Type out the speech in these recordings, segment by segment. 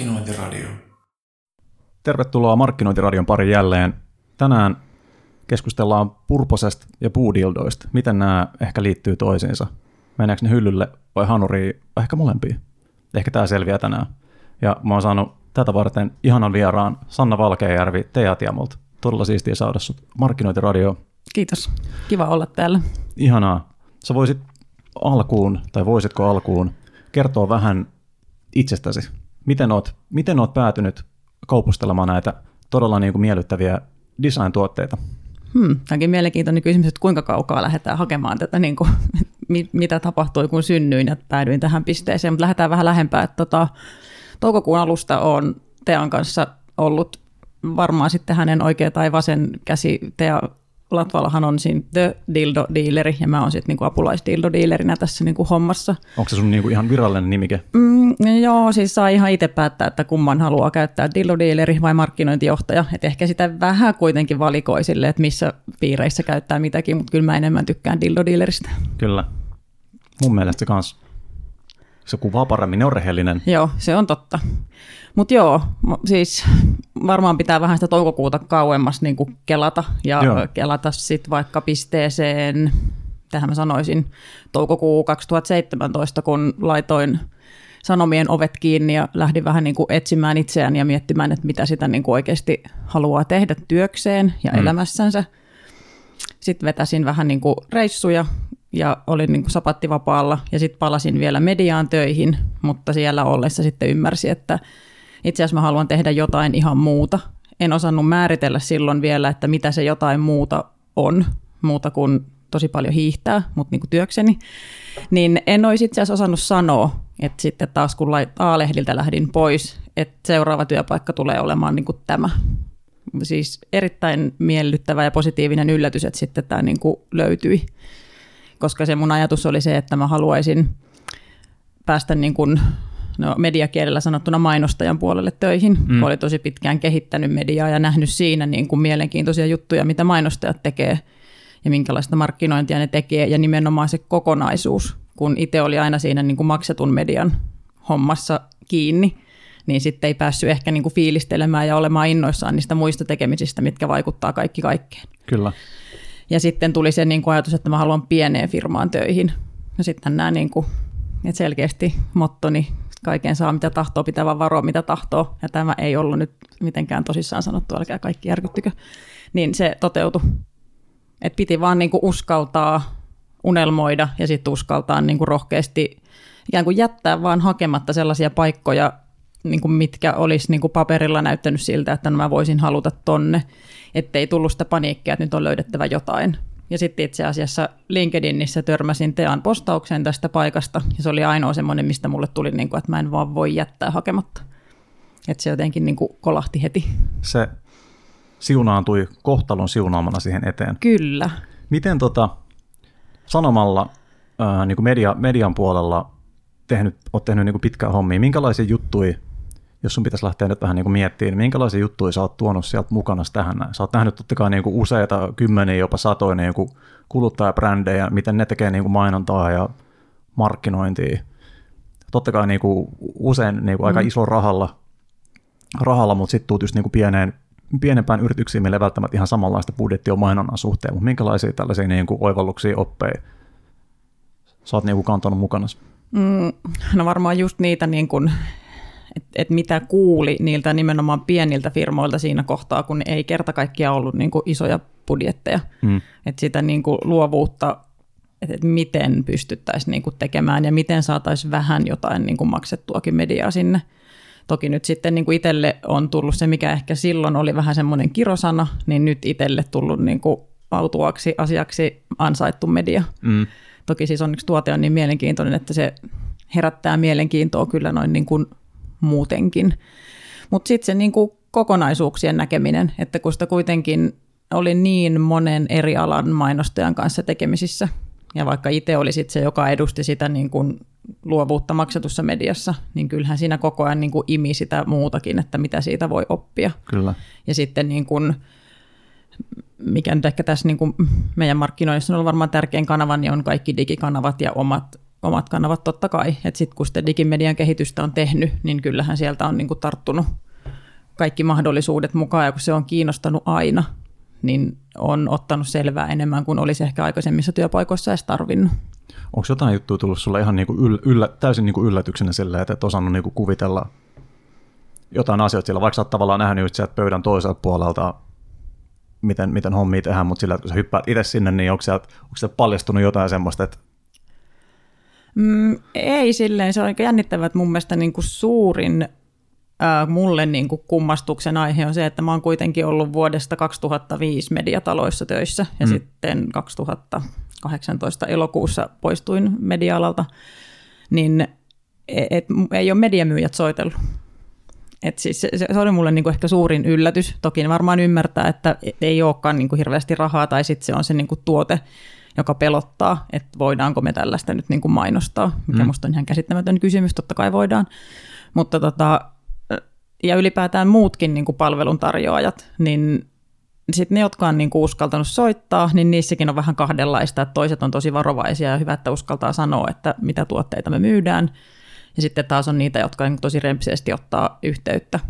Markkinointiradio. Tervetuloa Markkinointiradion pari jälleen. Tänään keskustellaan purposesta ja puudildoista. Miten nämä ehkä liittyy toisiinsa? Meneekö ne hyllylle vai hanuriin vai ehkä molempiin? Ehkä tämä selviää tänään. Ja mä oon saanut tätä varten ihanan vieraan Sanna Valkeajärvi Teatiamolta. Todella siistiä saada sut Markkinointiradio. Kiitos. Kiva olla täällä. Ihanaa. Sä voisit alkuun, tai voisitko alkuun, kertoa vähän itsestäsi. Miten oot, miten oot päätynyt kaupustelemaan näitä todella niin kuin miellyttäviä design-tuotteita? Hmm, Tämäkin mielenkiintoinen kysymys, että kuinka kaukaa lähdetään hakemaan tätä, niin kuin, mitä tapahtui, kun synnyin ja päädyin tähän pisteeseen. Mutta lähdetään vähän lähempää. Että tota, toukokuun alusta on Tean kanssa ollut varmaan sitten hänen oikea tai vasen käsi. Tea Latvalahan on siinä The Dildo Dealeri ja mä oon sitten niinku apulaisdildo dealerinä tässä niinku hommassa. Onko se sun niinku ihan virallinen nimike? Mm, joo, siis saa ihan itse päättää, että kumman haluaa käyttää, dildo dealeri vai markkinointijohtaja. Et ehkä sitä vähän kuitenkin valikoi sille, että missä piireissä käyttää mitäkin, mutta kyllä mä enemmän tykkään dildo dealerista. Kyllä. Mun mielestä se kans, se kuvaa paremmin, ne on rehellinen. Joo, se on totta. Mutta joo, siis varmaan pitää vähän sitä toukokuuta kauemmas niin kuin kelata ja joo. kelata sitten vaikka pisteeseen, tähän mä sanoisin, toukokuu 2017, kun laitoin sanomien ovet kiinni ja lähdin vähän niin kuin etsimään itseään ja miettimään, että mitä sitä niin kuin oikeasti haluaa tehdä työkseen ja mm. elämässänsä. Sitten vetäsin vähän niin kuin reissuja ja olin niin kuin sapattivapaalla ja sitten palasin vielä mediaan töihin, mutta siellä ollessa sitten ymmärsin, että itse asiassa mä haluan tehdä jotain ihan muuta. En osannut määritellä silloin vielä, että mitä se jotain muuta on, muuta kuin tosi paljon hiihtää, mutta niin kuin työkseni. Niin en olisi itse asiassa osannut sanoa, että sitten taas kun A-lehdiltä lähdin pois, että seuraava työpaikka tulee olemaan niin kuin tämä. Siis erittäin miellyttävä ja positiivinen yllätys, että sitten tämä niin kuin löytyi. Koska se mun ajatus oli se, että mä haluaisin päästä niin kuin no, mediakielellä sanottuna mainostajan puolelle töihin. Mm. Oli tosi pitkään kehittänyt mediaa ja nähnyt siinä niin kuin mielenkiintoisia juttuja, mitä mainostajat tekee ja minkälaista markkinointia ne tekee ja nimenomaan se kokonaisuus, kun itse oli aina siinä niin kuin maksetun median hommassa kiinni, niin sitten ei päässyt ehkä niin kuin fiilistelemään ja olemaan innoissaan niistä muista tekemisistä, mitkä vaikuttaa kaikki kaikkeen. Kyllä. Ja sitten tuli se niin kuin ajatus, että mä haluan pieneen firmaan töihin. No sitten nämä niin kuin, että selkeästi mottoni kaiken saa mitä tahtoo, pitää vaan varoa mitä tahtoo, ja tämä ei ollut nyt mitenkään tosissaan sanottu, älkää kaikki järkyttykö, niin se toteutui. Et piti vaan niinku uskaltaa unelmoida ja sitten uskaltaa niinku rohkeasti ikään kuin jättää vaan hakematta sellaisia paikkoja, niinku mitkä olisi niinku paperilla näyttänyt siltä, että mä voisin haluta tonne, ettei tullut sitä paniikkia, että nyt on löydettävä jotain, ja sitten itse asiassa LinkedInissä törmäsin Tean postaukseen tästä paikasta, ja se oli ainoa semmoinen, mistä mulle tuli, niin kuin, että mä en vaan voi jättää hakematta. Että se jotenkin niin kuin kolahti heti. Se siunaantui kohtalon siunaamana siihen eteen. Kyllä. Miten tota, sanomalla ää, niin kuin media, median puolella tehnyt, olet tehnyt niin kuin pitkää hommia, minkälaisia juttuja jos sun pitäisi lähteä nyt vähän niin kuin miettimään, niin minkälaisia juttuja sä oot tuonut sieltä mukana tähän näin? Sä oot nähnyt totta kai niin kuin useita, kymmeniä, jopa satoja niin kuin kuluttajabrändejä, miten ne tekee niin kuin mainontaa ja markkinointia. Totta kai niin kuin usein niin kuin aika mm. iso rahalla, rahalla mutta sitten tuut just niin kuin pieneen, pienempään yrityksiin, millä välttämättä ihan samanlaista budjettia on mainonnan suhteen, mutta minkälaisia tällaisia niin kuin oivalluksia, oppeja sä oot niin kuin kantanut mukana? Mm, no varmaan just niitä niin kuin että et mitä kuuli niiltä nimenomaan pieniltä firmoilta siinä kohtaa, kun ei kerta kaikkiaan ollut niin kuin isoja budjetteja. Mm. Että sitä niin kuin luovuutta, että et miten pystyttäisiin niin kuin tekemään ja miten saataisiin vähän jotain niin kuin maksettuakin mediaa sinne. Toki nyt sitten niin kuin itselle on tullut se, mikä ehkä silloin oli vähän semmoinen kirosana, niin nyt itselle tullut niin kuin autuaksi asiaksi ansaittu media. Mm. Toki siis onneksi tuote on niin mielenkiintoinen, että se herättää mielenkiintoa kyllä noin niin kuin muutenkin. Mutta sitten se niin kuin kokonaisuuksien näkeminen, että kun sitä kuitenkin oli niin monen eri alan mainostajan kanssa tekemisissä, ja vaikka itse oli sit se, joka edusti sitä niin kuin luovuutta maksetussa mediassa, niin kyllähän siinä koko ajan niin kuin imi sitä muutakin, että mitä siitä voi oppia. Kyllä. Ja sitten niin kuin, mikä nyt ehkä tässä niin kuin meidän markkinoissa on varmaan tärkein kanava, niin on kaikki digikanavat ja omat omat kanavat totta kai. Että sitten kun sitä digimedian kehitystä on tehnyt, niin kyllähän sieltä on niin kuin tarttunut kaikki mahdollisuudet mukaan, ja kun se on kiinnostanut aina, niin on ottanut selvää enemmän kuin olisi ehkä aikaisemmissa työpaikoissa edes tarvinnut. Onko jotain juttua tullut sulle ihan niinku yllä, yllä, täysin niinku yllätyksenä sillä, että et osannut niinku kuvitella jotain asioita siellä, vaikka sä oot tavallaan nähnyt sieltä pöydän toiselta puolelta, miten, miten hommia tehdään, mutta sillä, että kun sä hyppäät itse sinne, niin onko sieltä, onko sieltä paljastunut jotain semmoista, että Mm, ei silleen, se on aika jännittävää, että mun mielestä niin kuin suurin ää, mulle niin kuin kummastuksen aihe on se, että mä oon kuitenkin ollut vuodesta 2005 mediataloissa töissä ja mm. sitten 2018 elokuussa poistuin media-alalta, niin et, et, ei ole mediamyyjät soitellut. Et siis se, se oli mulle niinku ehkä suurin yllätys. Toki varmaan ymmärtää, että ei olekaan niinku hirveästi rahaa tai sitten se on se niinku tuote, joka pelottaa, että voidaanko me tällaista nyt niin kuin mainostaa, mikä mm. musta on ihan käsittämätön kysymys, totta kai voidaan. Mutta tota, ja ylipäätään muutkin niin kuin palveluntarjoajat, niin sitten ne, jotka on niin kuin uskaltanut soittaa, niin niissäkin on vähän kahdenlaista, että toiset on tosi varovaisia ja hyvä, että uskaltaa sanoa, että mitä tuotteita me myydään. Ja sitten taas on niitä, jotka niin tosi rempisesti ottaa yhteyttä.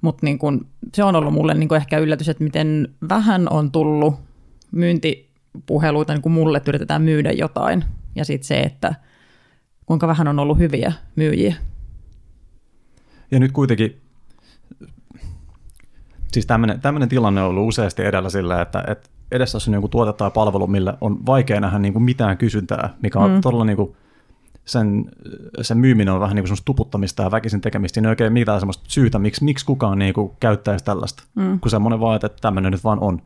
Mutta niin se on ollut mulle niin kuin ehkä yllätys, että miten vähän on tullut myynti puheluita niin kuin mulle, että yritetään myydä jotain. Ja sitten se, että kuinka vähän on ollut hyviä myyjiä. Ja nyt kuitenkin, siis tämmöinen tilanne on ollut useasti edellä sillä, että, että edessä on joku tuote tai palvelu, millä on vaikea nähdä niin kuin mitään kysyntää, mikä on mm. todella niin kuin sen, sen myyminen on vähän niin kuin tuputtamista ja väkisin tekemistä. Niin ei oikein mitään sellaista syytä, miksi, miksi kukaan niin kuin käyttäisi tällaista, mm. kun semmoinen vaan, että tämmöinen nyt vaan on.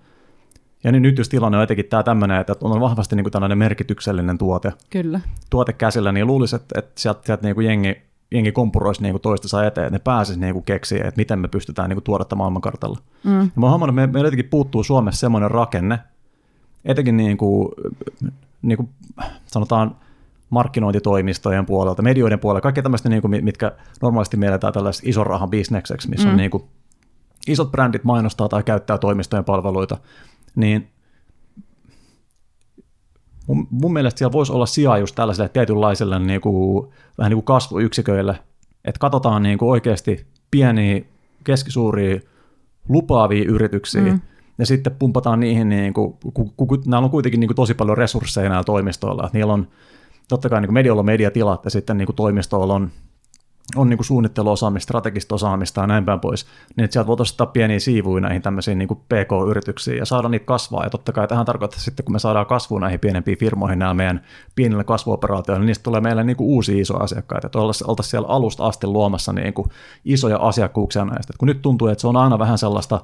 Ja niin nyt jos tilanne on etenkin tämä tämmöinen, että on vahvasti niin kuin tällainen merkityksellinen tuote, Kyllä. tuote käsillä, niin luulisi, että, että sieltä, sieltä niin kuin jengi, jengi kompuroisi niin kuin saa eteen, että ne pääsisi niin kuin keksiä, että miten me pystytään niin kuin tuoda tämä maailmankartalla. Mm. Ja mä huomannut, että meillä jotenkin puuttuu Suomessa semmoinen rakenne, etenkin niin kuin, niin kuin sanotaan markkinointitoimistojen puolelta, medioiden puolelta, kaikki tämmöistä, niin kuin, mitkä normaalisti mielletään tällaista ison rahan bisnekseksi, missä mm. on niin kuin, isot brändit mainostaa tai käyttää toimistojen palveluita, niin mun, mun mielestä siellä voisi olla sijaa just tällaiselle tietynlaiselle niin kuin, vähän niin kuin kasvuyksiköille, että katsotaan niin kuin oikeasti pieniä, keskisuuria, lupaavia yrityksiä, mm. ja sitten pumpataan niihin, niin kuin, kun, kun, näillä on kuitenkin niin kuin tosi paljon resursseja näillä toimistoilla, että niillä on totta kai niin kuin medialla on mediatilat, ja sitten niin kuin toimistoilla on on niin kuin suunnitteluosaamista, strategista osaamista ja näin päin pois, niin että sieltä voitaisiin ottaa pieniä siivuja näihin tämmöisiin niin kuin PK-yrityksiin ja saada niitä kasvaa. Ja totta kai tähän tarkoittaa sitten, kun me saadaan kasvua näihin pienempiin firmoihin, nämä meidän pienille kasvuoperaatioille, niin niistä tulee meille niin kuin uusia isoja asiakkaita. Että oltaisiin siellä alusta asti luomassa niin kuin isoja asiakkuuksia näistä. Et kun nyt tuntuu, että se on aina vähän sellaista,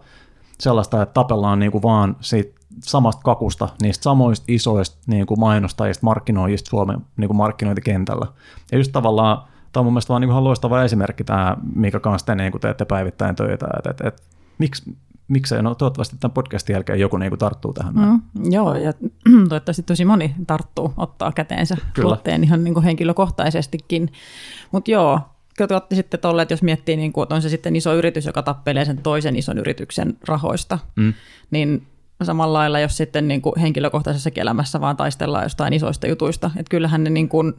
sellaista että tapellaan niin kuin vaan siitä samasta kakusta, niistä samoista isoista niin kuin mainostajista, markkinoijista Suomen niin kuin markkinointikentällä. Ja just tavallaan tämä on mun mielestä vaan niin ihan loistava esimerkki tämä, minkä kanssa te niin teette päivittäin töitä, että et, et, miksi, miksei, no toivottavasti tämän podcastin jälkeen joku niin kuin tarttuu tähän. Mm, joo, ja toivottavasti tosi moni tarttuu, ottaa käteensä Kyllä. tuotteen ihan niin kuin henkilökohtaisestikin. Mutta joo, otti sitten tolle, että jos miettii, niin kuin, että on se sitten iso yritys, joka tappelee sen toisen ison yrityksen rahoista, mm. niin samalla lailla, jos sitten niin kuin henkilökohtaisessa elämässä vaan taistellaan jostain isoista jutuista. Että kyllähän ne, niin kuin,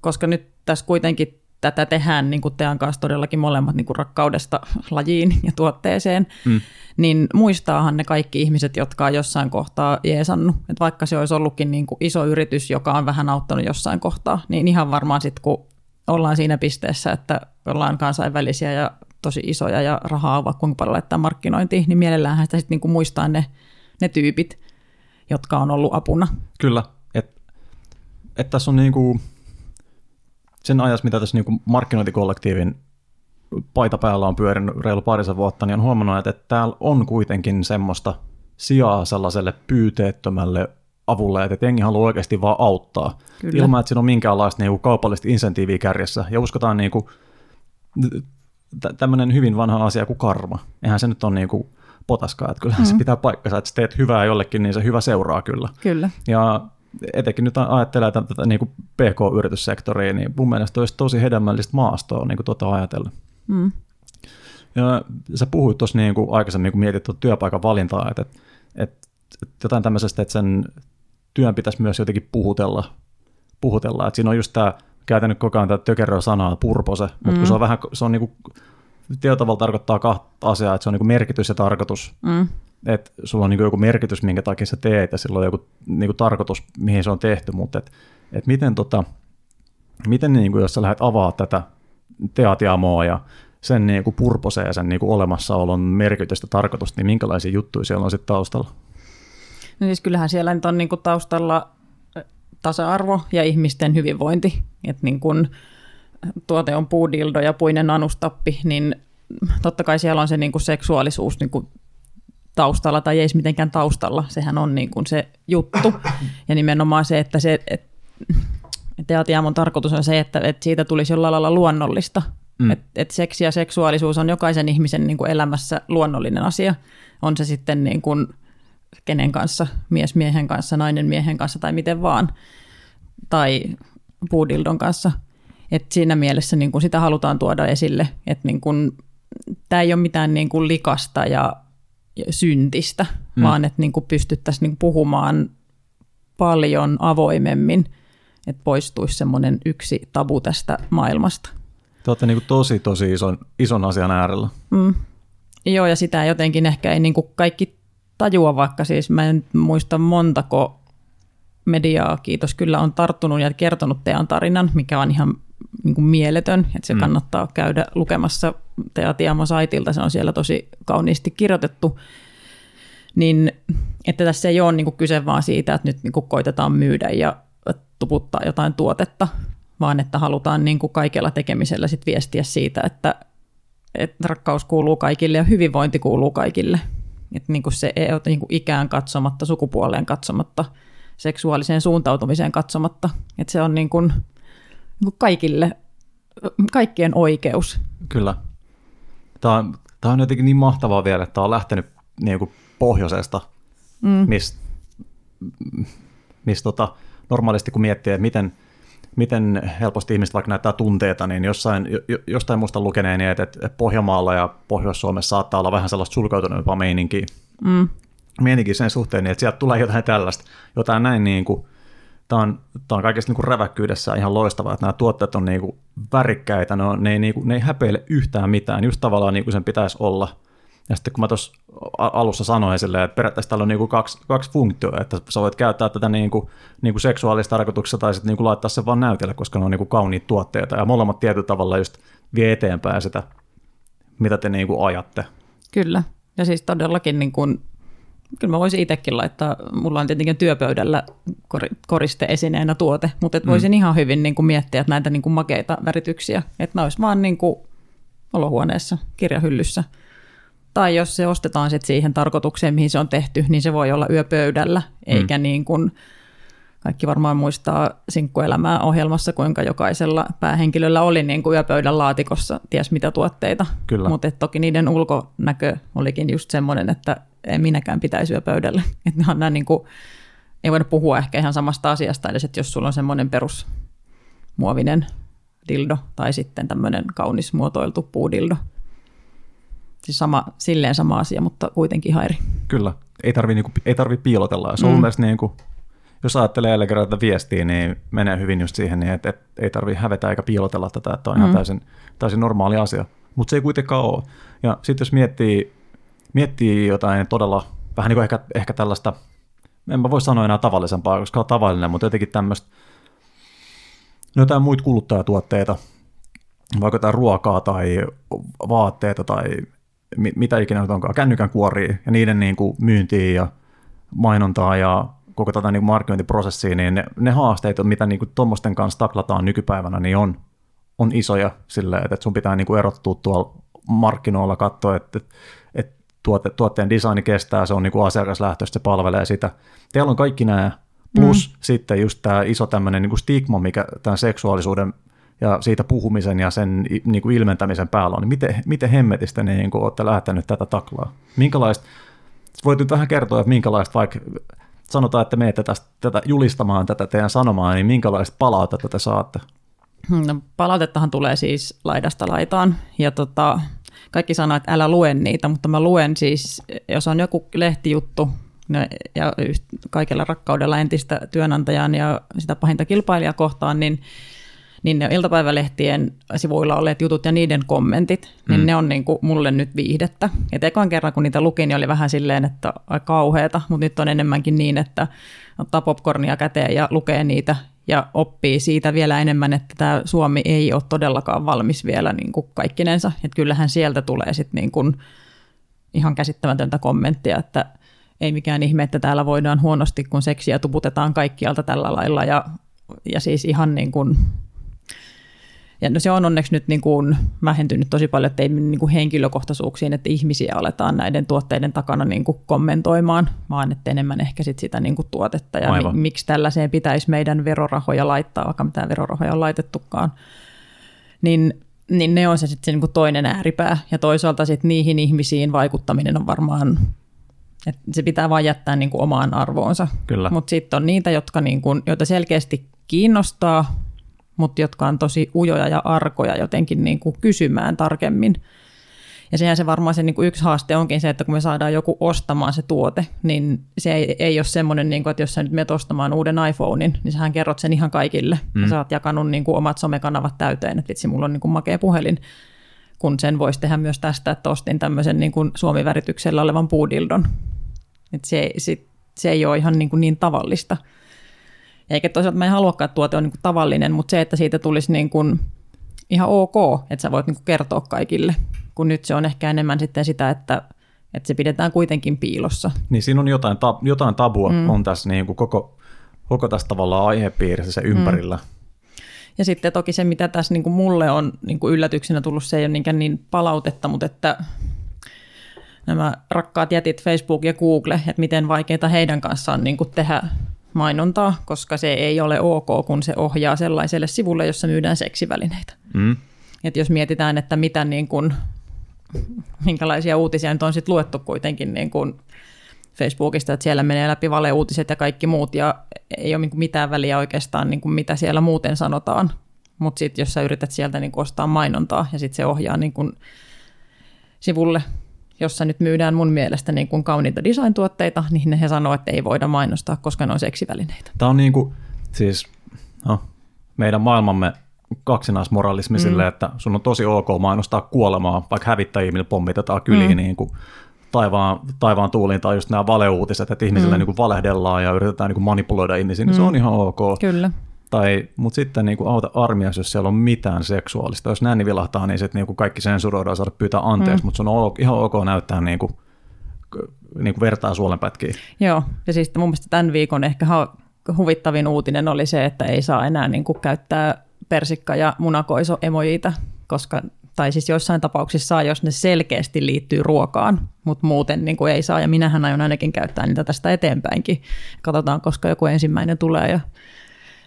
koska nyt tässä kuitenkin tätä tehdään niin kuin teidän kanssa todellakin molemmat niin kuin rakkaudesta lajiin ja tuotteeseen, mm. niin muistaahan ne kaikki ihmiset, jotka on jossain kohtaa jeesannut. Että vaikka se olisi ollutkin niin kuin iso yritys, joka on vähän auttanut jossain kohtaa, niin ihan varmaan sitten kun ollaan siinä pisteessä, että ollaan kansainvälisiä ja tosi isoja ja rahaa on vaikka kuinka paljon laittaa markkinointiin, niin mielellään sitä sitten niin muistaa ne, ne tyypit, jotka on ollut apuna. Kyllä, että et tässä on niin kuin sen ajas, mitä tässä niin markkinointikollektiivin paita päällä on pyörinyt reilu parisen vuotta, niin on huomannut, että, että täällä on kuitenkin semmoista sijaa sellaiselle pyyteettömälle avulle, että jengi haluaa oikeasti vaan auttaa, Kyllä. ilman että siinä on minkäänlaista niin kaupallista insentiiviä kärjessä. Ja uskotaan niin kuin, tämmöinen hyvin vanha asia kuin karma. Eihän se nyt ole niin kuin potaskaa, että kyllähän mm. se pitää paikkansa, että sä teet hyvää jollekin, niin se hyvä seuraa kyllä. Kyllä. Ja etenkin nyt ajattelee tätä, tätä niin kuin PK-yrityssektoria, niin mun mielestä olisi tosi hedelmällistä maastoa niin kuin tuota ajatella. Mm. Ja sä puhuit tuossa niin kuin aikaisemmin, kun mietit tuota työpaikan valintaa, että, että, että jotain tämmöisestä, että sen työn pitäisi myös jotenkin puhutella, puhutella. Että siinä on just tämä, käytänyt koko ajan tätä tökeröä sanaa, purpose, mutta mm. kun se on vähän, se on niinku, tietyllä tavalla tarkoittaa kahta asiaa, että se on niinku merkitys ja tarkoitus. Mm. Että sulla on niinku joku merkitys, minkä takia sä teet, ja sillä on joku niinku tarkoitus, mihin se on tehty, mutta et, et miten, tota, miten niinku, jos sä lähdet avaa tätä teatiamoa ja sen niin kuin purposeen ja sen niin kuin olemassaolon merkitystä, tarkoitusta, niin minkälaisia juttuja siellä on sitten taustalla? No siis kyllähän siellä nyt on niin kuin taustalla tasa-arvo ja ihmisten hyvinvointi. Että niin kun tuote on puudildo ja puinen anustappi, niin totta kai siellä on se niin kuin seksuaalisuus niin kuin taustalla tai ei mitenkään taustalla. Sehän on niin kuin se juttu. Ja nimenomaan se, että se, et, teatiamon tarkoitus on se, että, että siitä tulisi jollain lailla luonnollista. Mm. Että et seksi ja seksuaalisuus on jokaisen ihmisen niin kuin elämässä luonnollinen asia. On se sitten niin kuin kenen kanssa, mies miehen kanssa, nainen miehen kanssa tai miten vaan. Tai puudildon kanssa. Et siinä mielessä niin kuin sitä halutaan tuoda esille, että niin kuin, tämä ei ole mitään niin kuin likasta ja syntistä, mm. vaan että niin kuin pystyttäisiin niin kuin puhumaan paljon avoimemmin, että poistuisi semmoinen yksi tabu tästä maailmasta. Te olette niin kuin tosi, tosi ison, ison asian äärellä. Mm. Joo, ja sitä jotenkin ehkä ei niin kuin kaikki tajua, vaikka siis mä en muista montako mediaa, kiitos, kyllä on tarttunut ja kertonut teidän tarinan, mikä on ihan niin kuin mieletön, että se mm. kannattaa käydä lukemassa Teatiamo-saitilta, se on siellä tosi kauniisti kirjoitettu, niin että tässä ei ole niin kuin kyse vaan siitä, että nyt niin kuin koitetaan myydä ja tuputtaa jotain tuotetta, vaan että halutaan niin kuin kaikella tekemisellä sit viestiä siitä, että, että rakkaus kuuluu kaikille ja hyvinvointi kuuluu kaikille. Että niin kuin se ei ole niin kuin ikään katsomatta, sukupuoleen katsomatta, seksuaaliseen suuntautumiseen katsomatta. Että se on niin kuin, niin kuin kaikille, kaikkien oikeus. Kyllä. Tämä on, tämä on jotenkin niin mahtavaa vielä, että tämä on lähtenyt niin kuin pohjoisesta, mm. mistä mis, tota, normaalisti kun miettii, että miten, miten helposti ihmiset vaikka näyttää tunteita, niin jossain, jostain muista lukeneeni, että, että Pohjanmaalla ja Pohjois-Suomessa saattaa olla vähän sellaista sulkeutuneempaa meininkiä. Mm. Meininkiä sen suhteen, niin että sieltä tulee jotain tällaista, jotain näin niin kuin, tämä on, tämä on kaikesta niin räväkkyydessä ihan loistavaa, että nämä tuotteet on niin kuin värikkäitä, ne, on, ne, ei, niin kuin, ne ei häpeile yhtään mitään, just tavallaan niin kuin sen pitäisi olla. Ja sitten kun mä tuossa alussa sanoin silleen, että periaatteessa täällä on niin kuin kaksi, kaksi funktioa, että sä voit käyttää tätä niin kuin, niin kuin seksuaalista tarkoituksessa tai sitten niin kuin laittaa sen vaan näytelle, koska ne on niin kuin kauniit tuotteita ja molemmat tietyllä tavalla just vie eteenpäin sitä, mitä te niin kuin ajatte. Kyllä, ja siis todellakin niin kuin, kyllä mä voisin itsekin laittaa, mulla on tietenkin työpöydällä koristeesineenä tuote, mutta et mm. voisin ihan hyvin niin kuin miettiä, että näitä niin kuin makeita värityksiä, että ne olisi vaan niin kuin olohuoneessa, kirjahyllyssä – tai jos se ostetaan sit siihen tarkoitukseen, mihin se on tehty, niin se voi olla yöpöydällä, eikä mm. niin kuin kaikki varmaan muistaa sinkkuelämää ohjelmassa, kuinka jokaisella päähenkilöllä oli niin kuin yöpöydän laatikossa ties mitä tuotteita. Mutta toki niiden ulkonäkö olikin just semmoinen, että en minäkään pitäisi yöpöydällä. Että ne on nämä niin kuin, ei voida puhua ehkä ihan samasta asiasta edes, että jos sulla on semmoinen perusmuovinen dildo tai sitten tämmöinen kaunis muotoiltu puudildo, Siis sama, silleen sama asia, mutta kuitenkin hairi. Kyllä, ei tarvi, niinku, ei tarvi piilotella. On mm. niinku, jos ajattelee jälleen kerran tätä viestiä, niin menee hyvin just siihen, niin että, että ei tarvi hävetä eikä piilotella tätä, että on mm. ihan täysin, täysin normaali asia. Mutta se ei kuitenkaan ole. Ja sitten jos miettii, miettii jotain todella, vähän niin kuin ehkä, ehkä tällaista, en mä voi sanoa enää tavallisempaa, koska on tavallinen, mutta jotenkin tämmöistä, no jotain muita kuluttajatuotteita, vaikka jotain ruokaa tai vaatteita tai mitä ikinä nyt onkaan, kännykän kuoria ja niiden niin kuin myyntiin ja mainontaa ja koko tätä niin markkinointiprosessia, niin ne, ne haasteet, mitä niin tuommoisten kanssa taklataan nykypäivänä, niin on, on isoja silleen, että sun pitää niin kuin erottua tuolla markkinoilla, katsoa, että, että tuote, tuotteen designi kestää, se on niin kuin asiakaslähtöistä, se palvelee sitä. Teillä on kaikki nämä, plus mm. sitten just tämä iso tämmöinen niin kuin stigma, mikä tämän seksuaalisuuden ja siitä puhumisen ja sen niin kuin ilmentämisen päällä on, niin miten, miten hemmetistä niin kuin olette lähtenyt tätä taklaa? Minkälaista, voit nyt vähän kertoa, että minkälaista vaikka sanotaan, että menette tästä, tätä julistamaan tätä teidän sanomaa, niin minkälaista palautetta te saatte? No, palautettahan tulee siis laidasta laitaan ja tota, kaikki sanoo, että älä lue niitä, mutta mä luen siis, jos on joku lehtijuttu ja kaikella rakkaudella entistä työnantajan ja sitä pahinta kilpailijaa kohtaan, niin niin ne iltapäivälehtien sivuilla olleet jutut ja niiden kommentit, niin mm. ne on niin kuin mulle nyt viihdettä. Et ekan kerran, kun niitä lukin, niin oli vähän silleen, että aika kauheata, mutta nyt on enemmänkin niin, että ottaa popcornia käteen ja lukee niitä ja oppii siitä vielä enemmän, että tämä Suomi ei ole todellakaan valmis vielä niin kuin kaikkinensa. Että kyllähän sieltä tulee sitten niin kuin ihan käsittämätöntä kommenttia, että ei mikään ihme, että täällä voidaan huonosti, kun seksiä tuputetaan kaikkialta tällä lailla ja, ja siis ihan niin kuin ja no se on onneksi nyt niin kuin vähentynyt tosi paljon, että ei niin kuin henkilökohtaisuuksiin, että ihmisiä aletaan näiden tuotteiden takana niin kuin kommentoimaan, vaan että enemmän ehkä sit sitä niin kuin tuotetta ja mi- miksi tällaiseen pitäisi meidän verorahoja laittaa, vaikka mitään verorahoja on laitettukaan. Niin, niin ne on se sitten niin kuin toinen ääripää ja toisaalta sitten niihin ihmisiin vaikuttaminen on varmaan että se pitää vain jättää niin kuin omaan arvoonsa. Mutta sitten on niitä, jotka niin kuin, joita selkeästi kiinnostaa mutta jotka on tosi ujoja ja arkoja jotenkin niin kuin kysymään tarkemmin. Ja sehän se varmaan se niin kuin yksi haaste onkin se, että kun me saadaan joku ostamaan se tuote, niin se ei, ei ole semmoinen, niin kuin, että jos sä nyt menet ostamaan uuden iPhonein, niin sähän kerrot sen ihan kaikille. Mm. Ja sä oot jakanut niin kuin omat somekanavat täyteen, että vitsi, mulla on niin kuin makea puhelin, kun sen voisi tehdä myös tästä, että ostin tämmöisen niin kuin suomivärityksellä olevan puudildon. että se, se, se ei ole ihan niin, kuin niin tavallista. Eikä toisaalta mä en haluakaan, että tuote on niin kuin tavallinen, mutta se, että siitä tulisi niin kuin ihan ok, että sä voit niin kuin kertoa kaikille, kun nyt se on ehkä enemmän sitten sitä, että, että se pidetään kuitenkin piilossa. Niin siinä on jotain, tab, jotain tabua mm. on tässä niin kuin koko, koko tässä tavallaan aihepiirissä se ympärillä. Mm. Ja sitten toki se, mitä tässä niin kuin mulle on niin kuin yllätyksenä tullut, se ei ole niinkään niin palautetta, mutta että nämä rakkaat jätit Facebook ja Google, että miten vaikeita heidän kanssaan niin kuin tehdä mainontaa, koska se ei ole ok, kun se ohjaa sellaiselle sivulle, jossa myydään seksivälineitä. Mm. Et jos mietitään, että mitä niin kun, minkälaisia uutisia nyt on sit luettu kuitenkin niin kun Facebookista, että siellä menee läpi valeuutiset ja kaikki muut, ja ei ole niinku mitään väliä oikeastaan, niin mitä siellä muuten sanotaan. Mutta sitten jos sä yrität sieltä niin ostaa mainontaa, ja sitten se ohjaa niin kun sivulle, jossa nyt myydään mun mielestä niin kuin kauniita design-tuotteita, niin he sanoo, että ei voida mainostaa, koska ne on seksivälineitä. Tämä on niin kuin, siis no, meidän maailmamme kaksinaismoralismi mm. silleen, että sun on tosi ok mainostaa kuolemaa, vaikka hävittäjiä, millä pommitetaan kyliin mm. niin kuin taivaan, taivaan tuuliin, tai just nämä valeuutiset, että ihmisille mm. niin kuin valehdellaan ja yritetään niin kuin manipuloida ihmisiä, niin mm. se on ihan ok. Kyllä. Tai, mutta sitten niin kuin auta armias, jos siellä on mitään seksuaalista. Jos näin vilahtaa, niin sitten niin kuin kaikki sensuroidaan saada pyytää anteeksi, mm. mutta se on ihan ok näyttää niin kuin, niin kuin vertaa suolenpätkiä. Joo, ja siis mun mielestä tämän viikon ehkä huvittavin uutinen oli se, että ei saa enää niin kuin käyttää persikka- ja munakoiso-emojiita, koska tai siis joissain tapauksissa saa, jos ne selkeästi liittyy ruokaan, mutta muuten niin kuin ei saa, ja minähän aion ainakin käyttää niitä tästä eteenpäinkin. Katsotaan, koska joku ensimmäinen tulee ja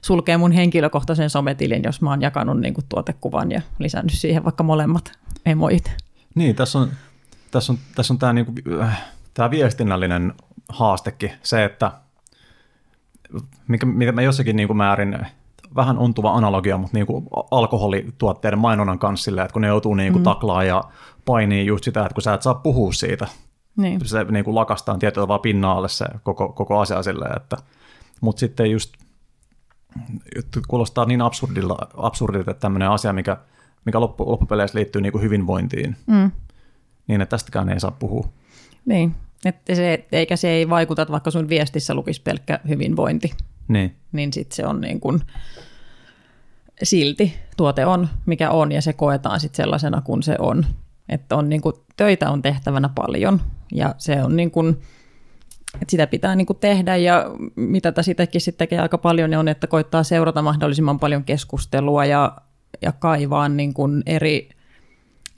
sulkee mun henkilökohtaisen sometilin, jos mä oon jakanut niin kuin tuotekuvan ja lisännyt siihen vaikka molemmat emoit. Niin, tässä on, tässä on, tässä on tämä, niin kuin, äh, tämä viestinnällinen haastekin, se, että mikä, mitä mä jossakin niin kuin määrin vähän ontuva analogia, mutta niin kuin alkoholituotteiden mainonnan kanssa sille, että kun ne joutuu niin kuin mm. taklaa ja painii just sitä, että kun sä et saa puhua siitä, niin. se niin kuin lakastaan tietyllä vaan pinnaalle se koko, koko asia silleen, että mutta sitten just kuulostaa niin absurdilta, absurdilta että tämmöinen asia, mikä, mikä loppu, loppupeleissä liittyy niin kuin hyvinvointiin, mm. niin että tästäkään ei saa puhua. Niin, että se, eikä se ei vaikuta, että vaikka sun viestissä lukisi pelkkä hyvinvointi, niin, niin sitten se on niin kuin, silti tuote on, mikä on, ja se koetaan sitten sellaisena kuin se on. Että on niin kuin, töitä on tehtävänä paljon, ja se on niin kuin, että sitä pitää niin kuin tehdä ja mitä tässä sitäkin sitten tekee aika paljon, niin on, että koittaa seurata mahdollisimman paljon keskustelua ja, ja kaivaa niin kuin eri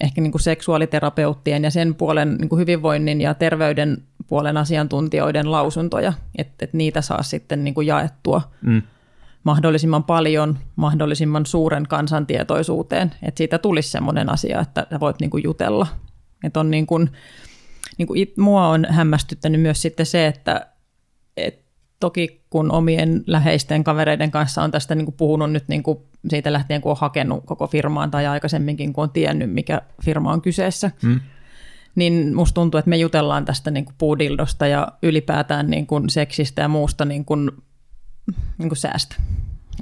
ehkä niin kuin seksuaaliterapeuttien ja sen puolen niin kuin hyvinvoinnin ja terveyden puolen asiantuntijoiden lausuntoja, että, että niitä saa sitten niin kuin jaettua mm. mahdollisimman paljon, mahdollisimman suuren kansantietoisuuteen, että siitä tulisi sellainen asia, että voit niin kuin jutella. Että on niin kuin, niin kuin it, mua on hämmästyttänyt myös sitten se, että et toki kun omien läheisten kavereiden kanssa on tästä niin kuin puhunut nyt niin kuin siitä lähtien, kun on hakenut koko firmaan tai aikaisemminkin, kun on tiennyt, mikä firma on kyseessä, hmm. niin musta tuntuu, että me jutellaan tästä niin kuin puudildosta ja ylipäätään niin kuin seksistä ja muusta niin kuin, niin kuin säästä.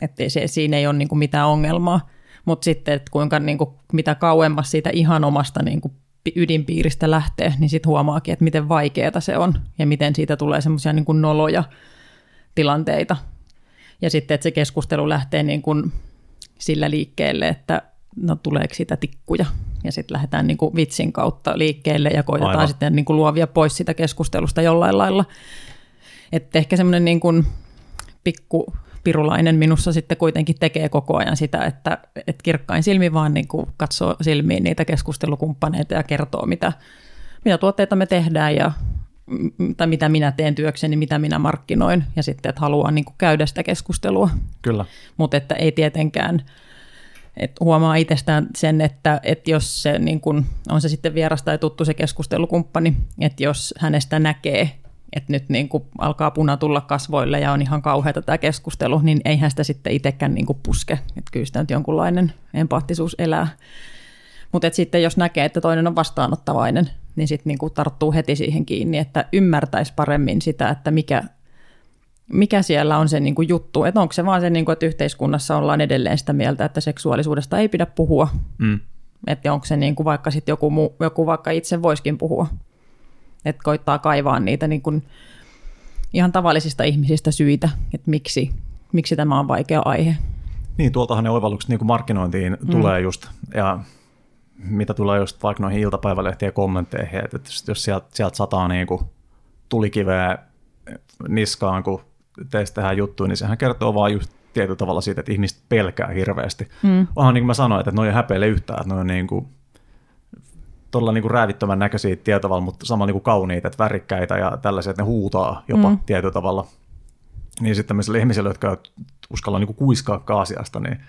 Että se, siinä ei ole niin kuin mitään ongelmaa. Mutta sitten, että kuinka niin kuin, mitä kauemmas siitä ihan omasta niin kuin ydinpiiristä lähtee, niin sitten huomaakin, että miten vaikeaa se on ja miten siitä tulee semmoisia niin kuin noloja tilanteita. Ja sitten, että se keskustelu lähtee niin kuin sillä liikkeelle, että no tuleeko siitä tikkuja. Ja sitten lähdetään niin kuin vitsin kautta liikkeelle ja koitetaan Aivan. sitten niin kuin luovia pois sitä keskustelusta jollain lailla. Että ehkä semmoinen niin kuin pikku pirulainen minussa sitten kuitenkin tekee koko ajan sitä, että, että kirkkain silmi vaan niin kuin katsoo silmiin niitä keskustelukumppaneita ja kertoo, mitä, mitä tuotteita me tehdään ja tai mitä minä teen työkseni, mitä minä markkinoin, ja sitten, että haluaa niin kuin käydä sitä keskustelua. Kyllä. Mutta että ei tietenkään, että huomaa itsestään sen, että, että jos se niin kuin, on se sitten vieras tai tuttu se keskustelukumppani, että jos hänestä näkee, että nyt niin kuin alkaa puna tulla kasvoille ja on ihan kauheata tämä keskustelu, niin eihän sitä sitten itsekään niin kuin puske. Että kyllä sitä nyt jonkunlainen empaattisuus elää. Mutta sitten jos näkee, että toinen on vastaanottavainen, niin sitten niinku tarttuu heti siihen kiinni, että ymmärtäisi paremmin sitä, että mikä, mikä siellä on se niinku juttu. Että onko se vaan se, niinku, että yhteiskunnassa ollaan edelleen sitä mieltä, että seksuaalisuudesta ei pidä puhua. Mm. Että onko se niinku, vaikka sitten joku, muu, joku vaikka itse voiskin puhua. Että koittaa kaivaa niitä niinku, ihan tavallisista ihmisistä syitä, että miksi, miksi tämä on vaikea aihe. Niin, tuoltahan ne oivallukset niin markkinointiin mm. tulee just. Ja mitä tulee just vaikka noihin iltapäivälehtien kommentteihin, että jos sieltä, sieltä sataa niin kuin tulikiveä niskaan, kun teistä tehdään juttuja, niin sehän kertoo vaan just tietyllä tavalla siitä, että ihmiset pelkää hirveästi. Mm. Onhan niin kuin mä sanoin, että noin ei häpeile yhtään, että noin niin kuin, todella niin kuin räävittömän näköisiä tietyllä tavalla, mutta samalla niin kuin kauniita, että värikkäitä ja tällaisia, että ne huutaa jopa mm. tietyllä tavalla. Niin sitten tämmöisille ihmisille, jotka uskalla niin kuin kuiskaa asiasta, niin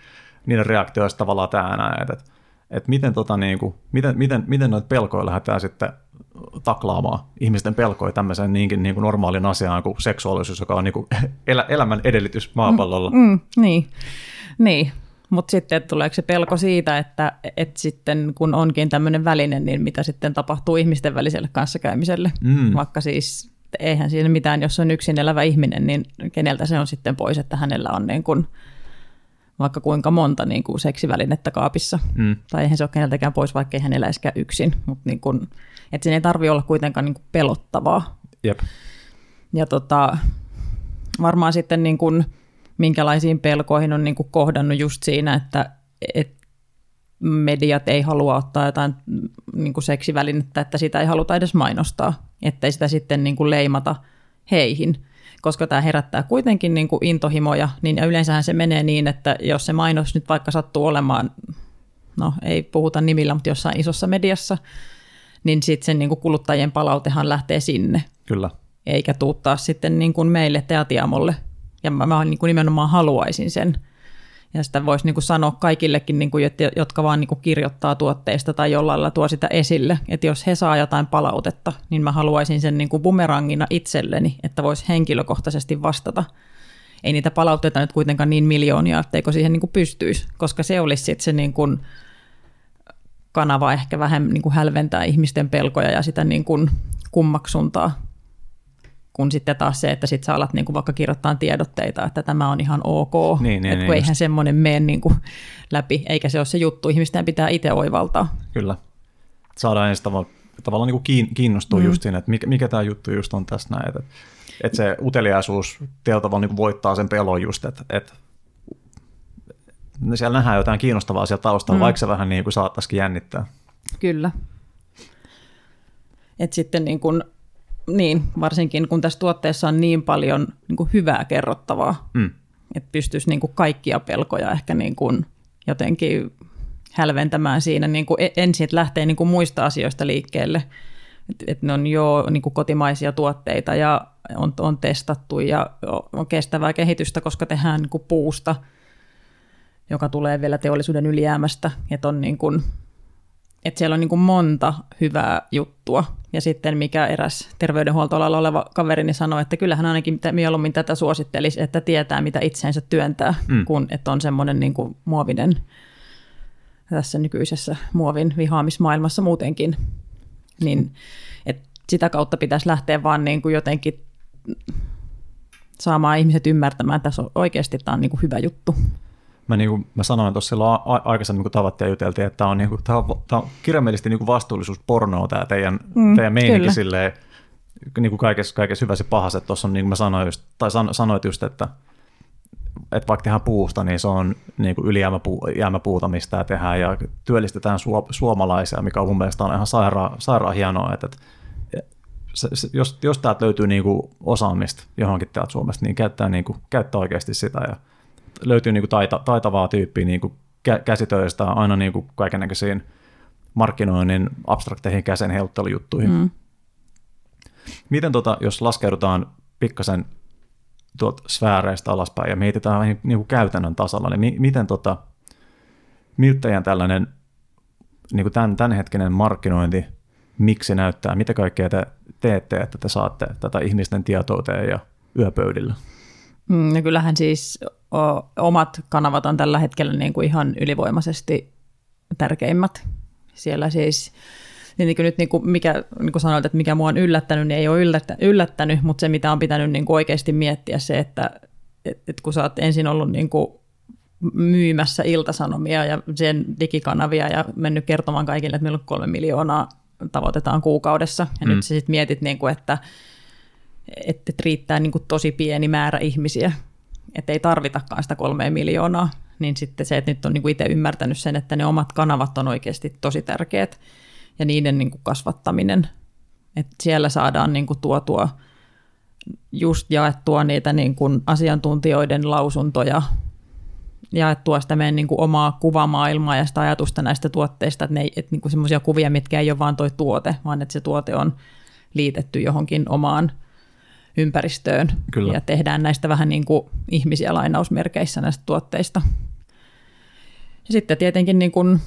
niiden reaktio olisi tavallaan tämä että että miten, tota, niin kuin, miten, miten, miten noita pelkoja lähdetään sitten taklaamaan ihmisten pelkoja tämmöiseen niinkin niin kuin normaalin asiaan kuin seksuaalisuus, joka on niin kuin elä, elämän edellytys maapallolla. Mm, mm, niin, niin. Mutta sitten tuleeko se pelko siitä, että, että sitten kun onkin tämmöinen väline, niin mitä sitten tapahtuu ihmisten väliselle kanssakäymiselle, mm. vaikka siis eihän siinä mitään, jos on yksin elävä ihminen, niin keneltä se on sitten pois, että hänellä on niin kuin – vaikka kuinka monta niin kuin seksivälinettä kaapissa. Mm. Tai eihän se ole keneltäkään pois, vaikka ei hän eläisikään yksin. Mutta niin kuin, että sen ei tarvitse olla kuitenkaan niin kuin pelottavaa. Jep. Ja tota, varmaan sitten niin kuin, minkälaisiin pelkoihin on niin kuin kohdannut just siinä, että et mediat ei halua ottaa jotain niin kuin seksivälinettä, että sitä ei haluta edes mainostaa, ettei sitä sitten niin kuin leimata heihin – koska tämä herättää kuitenkin niin kuin intohimoja, niin yleensähän se menee niin, että jos se mainos nyt vaikka sattuu olemaan, no ei puhuta nimillä, mutta jossain isossa mediassa, niin sitten sen niin kuin kuluttajien palautehan lähtee sinne. Kyllä. Eikä tuuttaa sitten niin kuin meille Teatiamolle. Ja mä, mä niin kuin nimenomaan haluaisin sen. Ja sitä voisi niin kuin sanoa kaikillekin, niin kuin, jotka vaan niin kuin kirjoittaa tuotteista tai jollain lailla tuo sitä esille. Että jos he saa jotain palautetta, niin mä haluaisin sen niin kuin bumerangina itselleni, että voisi henkilökohtaisesti vastata. Ei niitä palautteita nyt kuitenkaan niin miljoonia, etteikö siihen niin kuin pystyisi, koska se olisi sitten se niin kuin kanava ehkä vähän niin kuin hälventää ihmisten pelkoja ja sitä niin kuin kummaksuntaa kun sitten taas se, että sit sä alat niin kuin vaikka kirjoittaa tiedotteita, että tämä on ihan ok, niin, niin, että niin, eihän just. semmoinen mene niin kuin läpi, eikä se ole se juttu, ihmisten pitää itse oivaltaa. Kyllä, saadaan ensin tavallaan, tavallaan niin kuin kiinnostua mm. just siinä, että mikä, mikä tämä juttu just on tässä näin, että, että se uteliaisuus tietyllä tavalla niin voittaa sen pelon just, että, että siellä nähdään jotain kiinnostavaa siellä taustalla, mm. vaikka se vähän niin kuin saattaisikin jännittää. Kyllä. Et sitten niin kuin niin, varsinkin kun tässä tuotteessa on niin paljon niin kuin hyvää kerrottavaa, mm. että pystyisi niin kuin kaikkia pelkoja ehkä niin kuin jotenkin hälventämään siinä niin kuin e-, ensin, että lähtee niin kuin muista asioista liikkeelle. Että et ne on jo niin kuin kotimaisia tuotteita ja on, on testattu ja on kestävää kehitystä, koska tehdään niin kuin puusta, joka tulee vielä teollisuuden ylijäämästä. Että on niin kuin että siellä on niin kuin monta hyvää juttua. Ja sitten mikä eräs terveydenhuoltoalalla oleva kaverini sanoi, että kyllähän ainakin mieluummin tätä suosittelisi, että tietää mitä itseensä työntää, mm. kun että on semmoinen niin kuin muovinen tässä nykyisessä muovin vihaamismaailmassa muutenkin. Niin, et sitä kautta pitäisi lähteä vaan niin kuin jotenkin saamaan ihmiset ymmärtämään, että tässä on oikeasti tämä on niin kuin hyvä juttu. Mä, niin kuin, mä sanoin tuossa silloin a- aikaisemmin, kun tavattiin ja juteltiin, että tämä on, niin kuin, tämä on, tämä on kirjaimellisesti niin kuin vastuullisuuspornoa tämä teidän, mm, teidän meininki silleen, niin kuin kaikessa, kaikessa hyvässä pahassa, että tuossa on, niin kuin mä sanoin just, tai san, sanoit just, että, että vaikka tehdään puusta, niin se on niin kuin ylijäämäpuuta, mistä tehdään. Ja työllistetään su, suomalaisia, mikä on mun mielestä on ihan sairaan, sairaan hienoa, että, että se, se, jos, jos täältä löytyy niin kuin osaamista johonkin täältä Suomesta, niin käyttää, niin kuin, käyttää oikeasti sitä ja löytyy niin kuin taita, taitavaa tyyppiä niin kuin käsitöistä aina niin kuin kaikennäköisiin markkinoinnin abstrakteihin käsen heuttelujuttuihin. Mm. Miten tota, jos laskeudutaan pikkasen tuolta sfääreistä alaspäin ja mietitään niin, niin kuin käytännön tasalla, niin mi, miten tota, miltä tällainen niin kuin tämän, tämänhetkinen markkinointi, miksi näyttää, mitä kaikkea te teette, että te saatte tätä ihmisten tietouteen ja yöpöydillä? Mm, no kyllähän siis omat kanavat on tällä hetkellä niin kuin ihan ylivoimaisesti tärkeimmät. Siellä siis niin kuin nyt niin kuin mikä, niin kuin sanoit, että mikä mua on yllättänyt, niin ei ole yllättänyt, yllättänyt mutta se mitä on pitänyt niin kuin oikeasti miettiä se, että, että kun sä oot ensin ollut niin kuin myymässä iltasanomia ja sen digikanavia ja mennyt kertomaan kaikille, että meillä on kolme miljoonaa tavoitetaan kuukaudessa. Ja mm. nyt sä sitten mietit, niin kuin, että, että riittää niin kuin tosi pieni määrä ihmisiä, että ei tarvitakaan sitä kolmea miljoonaa. Niin sitten se, että nyt on niin kuin itse ymmärtänyt sen, että ne omat kanavat on oikeasti tosi tärkeät ja niiden niin kuin kasvattaminen. Että siellä saadaan niin kuin tuotua just jaettua niitä niin kuin asiantuntijoiden lausuntoja, jaettua sitä meidän niin kuin omaa kuvamaailmaa ja sitä ajatusta näistä tuotteista, että ne että niin kuin semmoisia kuvia, mitkä ei ole vain toi tuote, vaan että se tuote on liitetty johonkin omaan ympäristöön Kyllä. ja tehdään näistä vähän niin kuin ihmisiä lainausmerkeissä näistä tuotteista. Ja sitten tietenkin niin kuin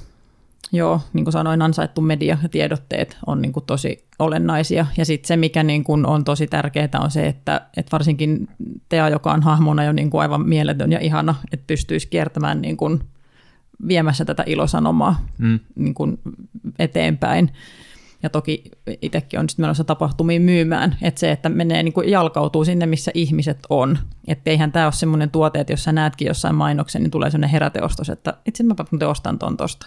Joo, niin kuin sanoin, ansaittu media ja tiedotteet on niin kuin tosi olennaisia. Ja sitten se, mikä niin kuin on tosi tärkeää, on se, että, että varsinkin Tea, joka on hahmona jo niin kuin aivan mieletön ja ihana, että pystyisi kiertämään niin kuin viemässä tätä ilosanomaa mm. niin kuin eteenpäin. Ja toki itsekin on menossa tapahtumiin myymään, että se, että menee niin kuin jalkautuu sinne, missä ihmiset on. Että eihän tämä ole semmoinen tuote, että jos sä näetkin jossain mainoksen, niin tulee sellainen heräteostos, että itse mä ostan ton tosta.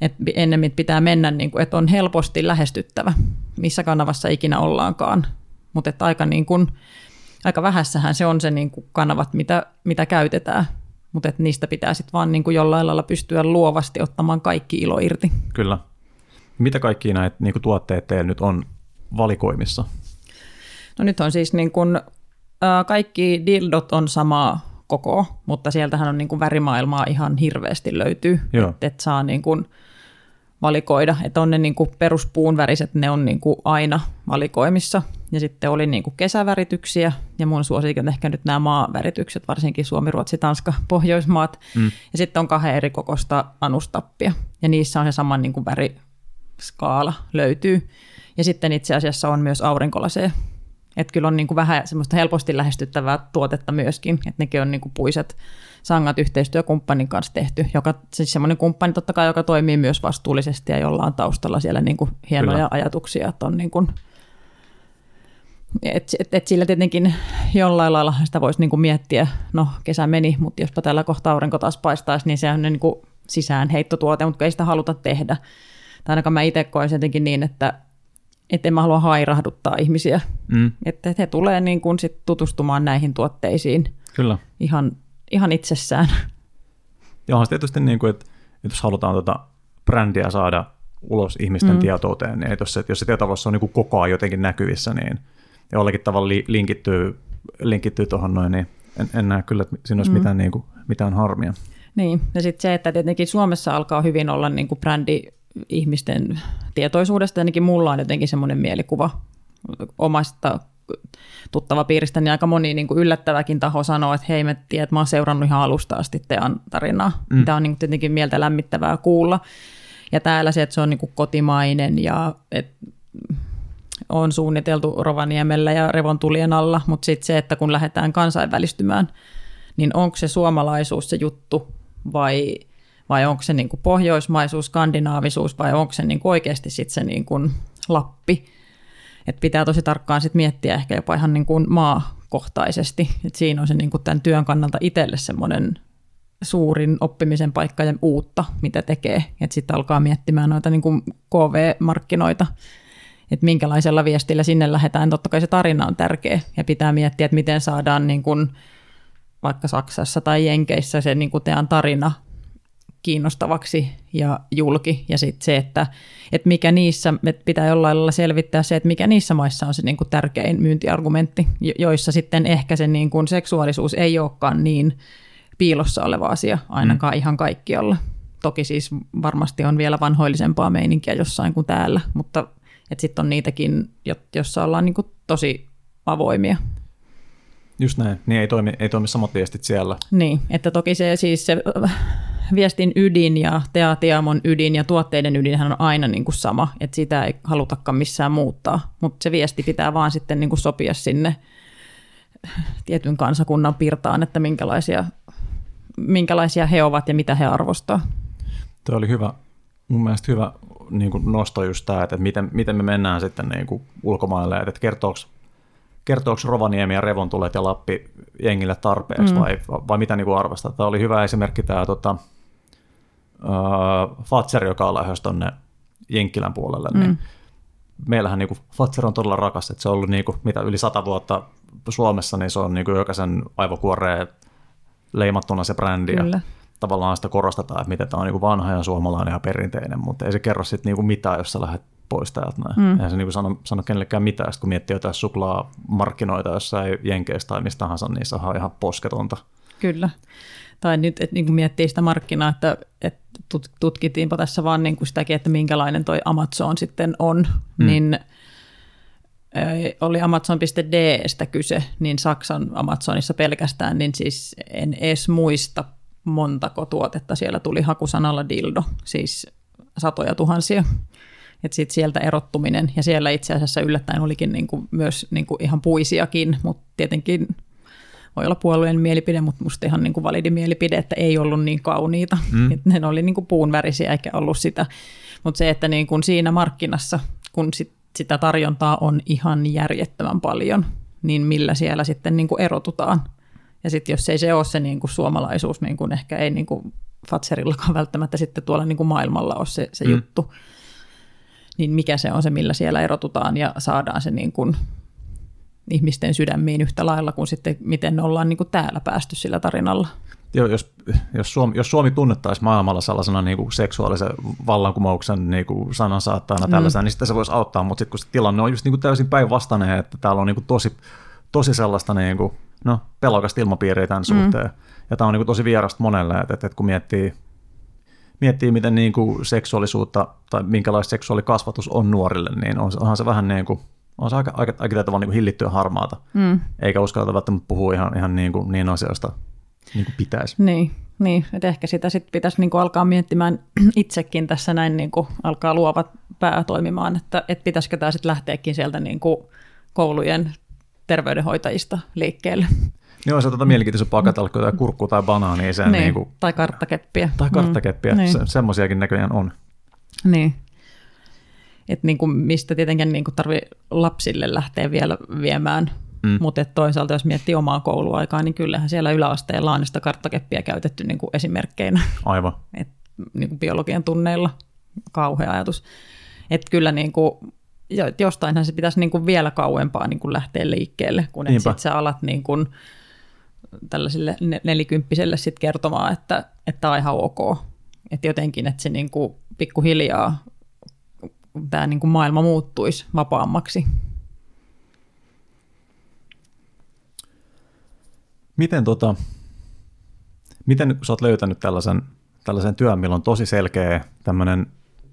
Et ennemmin pitää mennä, niin kuin, että on helposti lähestyttävä, missä kanavassa ikinä ollaankaan. Mutta aika, niin kuin, aika vähässähän se on se niin kuin kanavat, mitä, mitä käytetään. Mutta niistä pitää sitten vaan niin kuin jollain lailla pystyä luovasti ottamaan kaikki ilo irti. Kyllä. Mitä kaikki näitä niin kuin tuotteet teillä nyt on valikoimissa? No nyt on siis niin kuin, äh, kaikki dildot on samaa koko, mutta sieltähän on niin kuin värimaailmaa ihan hirveästi löytyy. Että et saa niin kuin, valikoida, että on ne niin kuin peruspuun väriset, ne on niin kuin aina valikoimissa. Ja sitten oli niin kuin kesävärityksiä ja mun suosikin on ehkä nyt nämä maaväritykset, varsinkin Suomi, Ruotsi, Tanska, Pohjoismaat. Mm. Ja sitten on kahden eri kokosta anustappia ja niissä on se sama niin kuin väriskaala löytyy. Ja sitten itse asiassa on myös aurinkolaseja. Että kyllä on niin kuin vähän semmoista helposti lähestyttävää tuotetta myöskin, että nekin on niin kuin puiset sangat yhteistyökumppanin kanssa tehty, joka, siis semmoinen kumppani totta kai, joka toimii myös vastuullisesti ja jolla on taustalla siellä niin kuin hienoja Kyllä. ajatuksia, että on niin kuin, et, et, et sillä tietenkin jollain lailla sitä voisi niin kuin miettiä, no kesä meni, mutta jospa tällä kohtaa aurinko taas paistaisi, niin se on niin kuin sisään heittotuote, mutta ei sitä haluta tehdä. Tai ainakaan mä itse koen jotenkin niin, että että en mä halua hairahduttaa ihmisiä. Mm. Että he tulee niin kuin sit tutustumaan näihin tuotteisiin Kyllä. Ihan ihan itsessään. Ja onhan tietysti, niin kuin, että, että jos halutaan tuota brändiä saada ulos ihmisten mm. tietouteen, niin jos se, jos se tietotavassa on niin kuin koko ajan jotenkin näkyvissä, niin jollakin tavalla li, linkittyy, linkittyy tuohon noin, niin en, en näe kyllä, että siinä olisi mm. mitään, niin kuin, mitään harmia. Niin, ja sitten se, että tietenkin Suomessa alkaa hyvin olla niin kuin brändi ihmisten tietoisuudesta, ainakin mulla on jotenkin semmoinen mielikuva omasta tuttava piiristä, niin aika moni niin kuin yllättäväkin taho sanoo, että hei, mä tiedän, että mä oon seurannut ihan alusta asti Tean tarinaa. Mm. Tämä on niin kuin tietenkin mieltä lämmittävää kuulla. Ja täällä se, että se on niin kuin kotimainen ja että on suunniteltu Rovaniemellä ja revontulien alla, mutta sitten se, että kun lähdetään kansainvälistymään, niin onko se suomalaisuus se juttu vai, vai onko se niin kuin pohjoismaisuus, skandinaavisuus vai onko se niin kuin oikeasti sit se niin kuin Lappi. Et pitää tosi tarkkaan sit miettiä ehkä jopa ihan niin kuin maakohtaisesti. Et siinä on se niin kuin tämän työn kannalta itselle semmoinen suurin oppimisen paikka ja uutta, mitä tekee. Sitten alkaa miettimään noita niin kuin KV-markkinoita, että minkälaisella viestillä sinne lähdetään. Totta kai se tarina on tärkeä ja pitää miettiä, että miten saadaan niin kuin vaikka Saksassa tai Jenkeissä se niin kuin teidän tarina kiinnostavaksi ja julki. Ja sitten se, että, että mikä niissä, että pitää jollain lailla selvittää se, että mikä niissä maissa on se niin kuin tärkein myyntiargumentti, joissa sitten ehkä se niin kuin seksuaalisuus ei olekaan niin piilossa oleva asia ainakaan mm. ihan kaikkialla. Toki siis varmasti on vielä vanhoillisempaa meininkiä jossain kuin täällä, mutta sitten on niitäkin, joissa ollaan niin kuin tosi avoimia. Just näin, niin ei toimi, ei toimi samat viestit siellä. Niin, että toki se siis se viestin ydin ja teatiamon ydin ja tuotteiden ydinhän on aina niin kuin sama, että sitä ei halutakaan missään muuttaa, mutta se viesti pitää vaan sitten niin kuin sopia sinne tietyn kansakunnan pirtaan, että minkälaisia, minkälaisia he ovat ja mitä he arvostaa. Tuo oli hyvä, mun mielestä hyvä niin kuin nosto just tämä, että miten, miten me mennään sitten niin kuin ulkomaille, että kertooko kertooko Rovaniemi ja Revontulet ja Lappi jengille tarpeeksi mm. vai, vai mitä niin arvostaa. Tämä oli hyvä esimerkki tämä tota, Fatser, joka on lähdössä tuonne Jenkkilän puolelle, niin mm. niin meillähän niin kuin, Fatser on todella rakas, että se on ollut niin kuin, mitä yli sata vuotta Suomessa, niin se on niin kuin jokaisen aivokuoreen leimattuna se brändi Kyllä. ja tavallaan sitä korostetaan, että miten tämä on niin kuin vanha ja suomalainen ja perinteinen, mutta ei se kerro sitten niin mitään, jos sä lähdet pois täältä näin. Mm. Eihän se niin sano, sano kenellekään mitään, kun miettii jotain suklaamarkkinoita jossain Jenkeistä tai mistä tahansa, niin se on ihan posketonta. Kyllä. Tai nyt että niin kuin miettii sitä markkinaa, että, että tutkittiinpa tässä vaan niin kuin sitäkin, että minkälainen toi Amazon sitten on, mm. niin oli Amazon.destä kyse, niin Saksan Amazonissa pelkästään, niin siis en edes muista montako tuotetta siellä tuli hakusanalla dildo, siis satoja tuhansia. Että sitten sieltä erottuminen, ja siellä itse asiassa yllättäen olikin niinku myös niinku ihan puisiakin, mutta tietenkin voi olla puolueen mielipide, mutta musta ihan niinku validi mielipide, että ei ollut niin kauniita. Mm. Et ne oli niinku puun värisiä eikä ollut sitä. Mutta se, että niinku siinä markkinassa, kun sit sitä tarjontaa on ihan järjettömän paljon, niin millä siellä sitten niinku erotutaan. Ja sitten jos ei se ole se niinku suomalaisuus, niin kuin ehkä ei niinku Fatserillakaan välttämättä sitten tuolla niinku maailmalla ole se, se mm. juttu, niin mikä se on se, millä siellä erotutaan ja saadaan se niin kuin ihmisten sydämiin yhtä lailla kuin sitten miten me ollaan niin kuin täällä päästy sillä tarinalla. Joo, jos, jos, Suomi, jos Suomi tunnettaisiin maailmalla sellaisena niin kuin seksuaalisen vallankumouksen niin kuin mm. tällaisena, niin sitten se voisi auttaa, mutta sitten kun se tilanne on just niin kuin täysin päinvastainen, että täällä on niin kuin tosi, tosi sellaista niin kuin, no, pelokasta ilmapiiriä tämän mm. suhteen, ja tämä on niin kuin tosi vierasta monelle, että, että kun miettii miettii, miten niin kuin seksuaalisuutta tai minkälaista seksuaalikasvatus on nuorille, niin on, onhan se vähän niin kuin, on se aika, aika, aika tavalla niin hillittyä harmaata, mm. eikä uskalleta välttämättä puhua ihan, ihan niin, kuin, niin asioista niin kuin pitäisi. Niin, niin että ehkä sitä sitten pitäisi niin kuin alkaa miettimään itsekin tässä näin, niin kuin alkaa luovat pää toimimaan, että, että pitäisikö tämä sitten lähteäkin sieltä niin kuin koulujen terveydenhoitajista liikkeelle. Niin on se tuota mielenkiintoista pakatella, kun kurkku tai banaani. Niin, niin kuin, tai karttakeppiä. Tai karttakeppiä, mm, niin. se, semmoisiakin näköjään on. Niin. Et niin kuin mistä tietenkin niin kuin tarvii lapsille lähteä vielä viemään, mm. mutta toisaalta jos miettii omaa kouluaikaa, niin kyllähän siellä yläasteella on sitä karttakeppiä käytetty niin kuin esimerkkeinä. Aivan. Et, niin kuin biologian tunneilla kauhea ajatus. Että kyllä niin kuin, jostainhan se pitäisi niin kuin vielä kauempaa niin kuin lähteä liikkeelle, kun että sit sä alat niin kuin, tällaiselle nelikymppiselle sit kertomaan, että, että tämä on ihan ok. Että jotenkin, että se niin kuin pikkuhiljaa tämä niin kuin maailma muuttuisi vapaammaksi. Miten, tota, miten kun sä oot löytänyt tällaisen, tällaisen työn, millä on tosi selkeä tämmöinen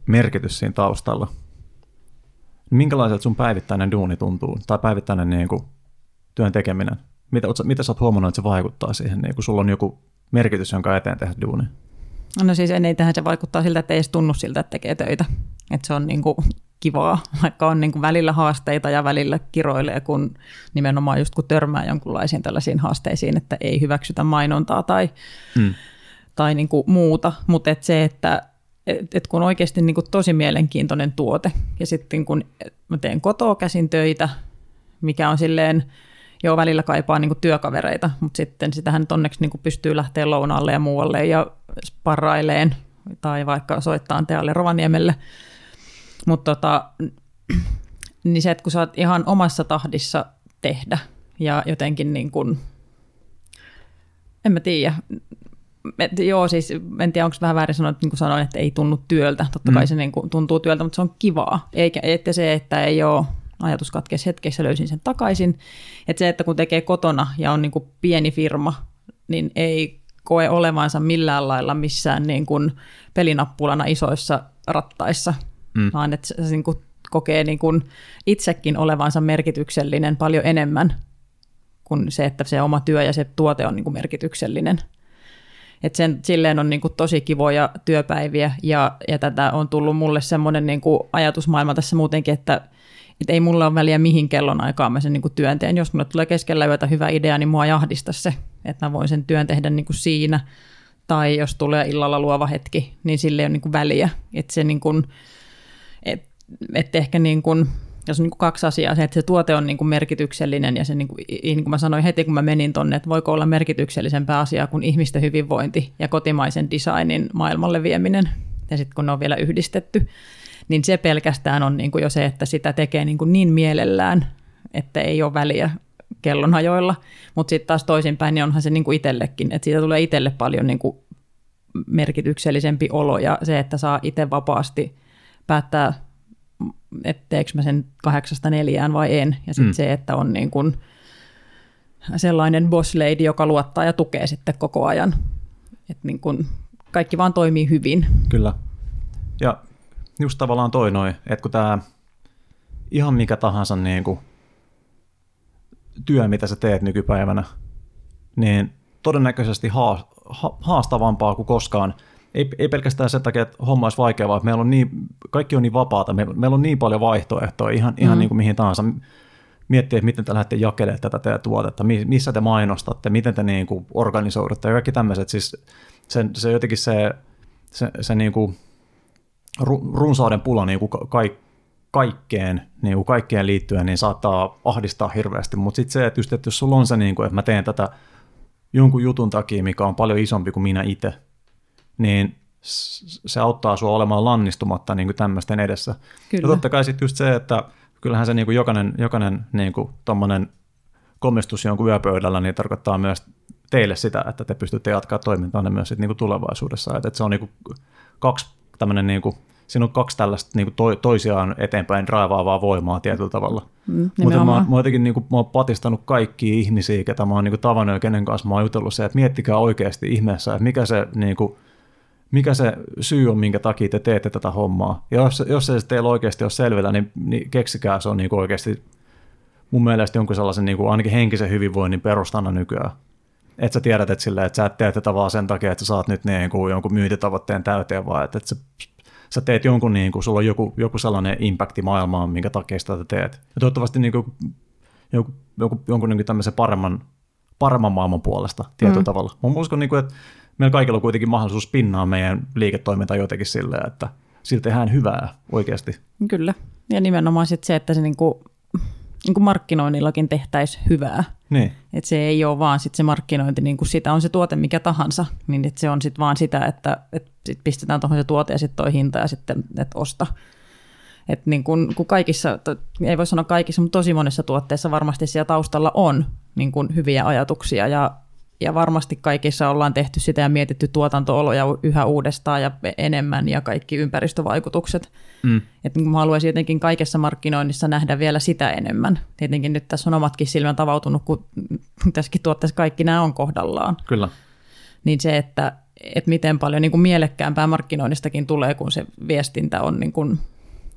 merkitys siinä taustalla, minkälaiselta sun päivittäinen duuni tuntuu, tai päivittäinen niin kuin, työn tekeminen? Mitä, mitä sä oot huomannut, että se vaikuttaa siihen, niin kun sulla on joku merkitys, jonka eteen tehdä duuni? No siis tähän se vaikuttaa siltä, että ei edes tunnu siltä, että tekee töitä. Että se on niin kuin kivaa, vaikka on niin kuin välillä haasteita ja välillä kiroilee, kun nimenomaan just kun törmää jonkunlaisiin tällaisiin haasteisiin, että ei hyväksytä mainontaa tai, hmm. tai niin kuin muuta, mutta et se, että et, et kun oikeasti niin kuin tosi mielenkiintoinen tuote, ja sitten kun mä teen kotoa käsin töitä, mikä on silleen, jo välillä kaipaa niin kuin työkavereita, mutta sitten sitähän nyt onneksi niin kuin pystyy lähteä lounaalle ja muualle ja sparraileen tai vaikka soittaa Tealle Rovaniemelle. Mutta tota, niin se, että kun sä oot ihan omassa tahdissa tehdä ja jotenkin niin kuin, en mä tiedä, et, joo, siis en tiedä, onko vähän väärin sanoa, että niin kuin sanoin, että ei tunnu työltä. Totta kai mm. se niin kuin, tuntuu työltä, mutta se on kivaa. Eikä että se, että ei ole ajatus katkesi hetkessä, löysin sen takaisin. Että se, että kun tekee kotona ja on niin kuin pieni firma, niin ei koe olevansa millään lailla missään niin kuin pelinappulana isoissa rattaissa, mm. vaan että se niin kuin kokee niin kuin itsekin olevansa merkityksellinen paljon enemmän kuin se, että se oma työ ja se tuote on niin kuin merkityksellinen. Et sen, silleen on niin kuin tosi kivoja työpäiviä ja, ja tätä on tullut mulle semmoinen niin kuin ajatusmaailma tässä muutenkin, että et ei mulla ole väliä mihin kellon aikaan mä sen niin kuin työn teen. Jos mulle tulee keskellä yötä hyvä idea, niin mua jahdista se, että mä voin sen työn tehdä niin kuin siinä. Tai jos tulee illalla luova hetki, niin sille ei ole niin kuin väliä. Että se niin kuin, et, et ehkä niin kuin, jos on niin kuin kaksi asiaa, se, että se tuote on niin kuin merkityksellinen ja se niin kuin, niin kuin mä sanoin heti, kun mä menin tonne, että voiko olla merkityksellisempää asiaa kuin ihmisten hyvinvointi ja kotimaisen designin maailmalle vieminen. Ja sitten kun ne on vielä yhdistetty, niin se pelkästään on niin kuin jo se, että sitä tekee niin, kuin niin mielellään, että ei ole väliä kellonajoilla. Mutta sitten taas toisinpäin, niin onhan se niin kuin itsellekin, että siitä tulee itselle paljon niin kuin merkityksellisempi olo ja se, että saa itse vapaasti päättää, että teekö mä sen kahdeksasta neljään vai en. Ja sitten mm. se, että on niin kuin sellainen boss lady, joka luottaa ja tukee sitten koko ajan. Että niin kuin kaikki vaan toimii hyvin. Kyllä. Ja just tavallaan toi noin, että kun tämä ihan mikä tahansa niin kuin, työ, mitä sä teet nykypäivänä, niin todennäköisesti haastavampaa kuin koskaan. Ei, ei pelkästään sen takia, että homma olisi vaikeaa, vaan meillä on niin, kaikki on niin vapaata, me, meillä on niin paljon vaihtoehtoja ihan, mm. ihan niin kuin mihin tahansa. Miettiä, että miten te lähdette jakelemaan tätä teidän tuotetta, missä te mainostatte, miten te niin kuin organisoidutte ja kaikki tämmöiset. Siis se, se jotenkin se, se, se niin kuin runsauden pula niin kuin ka- kaikkeen, niin kuin kaikkeen liittyen, niin saattaa ahdistaa hirveästi, mutta sitten se, että, just, että jos sulla on se, niin kuin, että mä teen tätä jonkun jutun takia, mikä on paljon isompi kuin minä itse, niin se auttaa sua olemaan lannistumatta niin kuin tämmöisten edessä. Kyllä. Ja totta kai sitten just se, että kyllähän se niin kuin jokainen, jokainen niin kuin komistus jonkun yöpöydällä niin tarkoittaa myös teille sitä, että te pystytte jatkaa toimintaa myös sit niin kuin tulevaisuudessa. Että, että se on niin kuin kaksi tämmöinen niin kuin, siinä on kaksi tällaista niin kuin to, toisiaan eteenpäin raivaavaa voimaa tietyllä tavalla. Mm, Mutta mä, mä, jotenkin niin kuin, mä oon patistanut kaikkia ihmisiä, ketä mä oon niin kuin, tavannut ja kenen kanssa mä oon jutellut se, että miettikää oikeasti ihmeessä, että mikä se, niin kuin, mikä se syy on, minkä takia te teette tätä hommaa. Ja jos, jos se teillä oikeasti ole selvillä, niin, niin keksikää se on niin kuin oikeasti mun mielestä jonkun sellaisen niin kuin ainakin henkisen hyvinvoinnin perustana nykyään että sä tiedät, että, sille, että sä et tee tätä vaan sen takia, että sä saat nyt niin kuin jonkun myyntitavoitteen täyteen, vaan että, että sä, sä teet jonkun, niin kuin, sulla on joku, joku sellainen impakti maailmaan, minkä takia sitä teet. Ja toivottavasti niin kuin, joku, joku, jonkun niin kuin tämmöisen paremman, paremman maailman puolesta tietyllä mm. tavalla. Mä uskon, niin kuin, että meillä kaikilla on kuitenkin mahdollisuus pinnaa meidän liiketoimintaa jotenkin silleen, että sillä tehdään hyvää oikeasti. Kyllä. Ja nimenomaan sit se, että se niin kuin niin kuin markkinoinnillakin tehtäisiin hyvää. Niin. Että se ei ole vaan sit se markkinointi, niin kuin sitä on se tuote mikä tahansa, niin että se on sitten vaan sitä, että, että sit pistetään tuohon se tuote ja sitten toi hinta ja sitten että osta. Et niin kun, kun kaikissa, ei voi sanoa kaikissa, mutta tosi monessa tuotteessa varmasti siellä taustalla on niin kun hyviä ajatuksia ja ja varmasti kaikissa ollaan tehty sitä ja mietitty tuotantooloja yhä uudestaan ja enemmän ja kaikki ympäristövaikutukset. Mm. Että mä haluaisin jotenkin kaikessa markkinoinnissa nähdä vielä sitä enemmän. Tietenkin nyt tässä on omatkin silmät avautunut, kun tässäkin tuotteessa kaikki nämä on kohdallaan. Kyllä. Niin se, että, että miten paljon niin kuin mielekkäämpää markkinoinnistakin tulee, kun se viestintä on, niin kuin,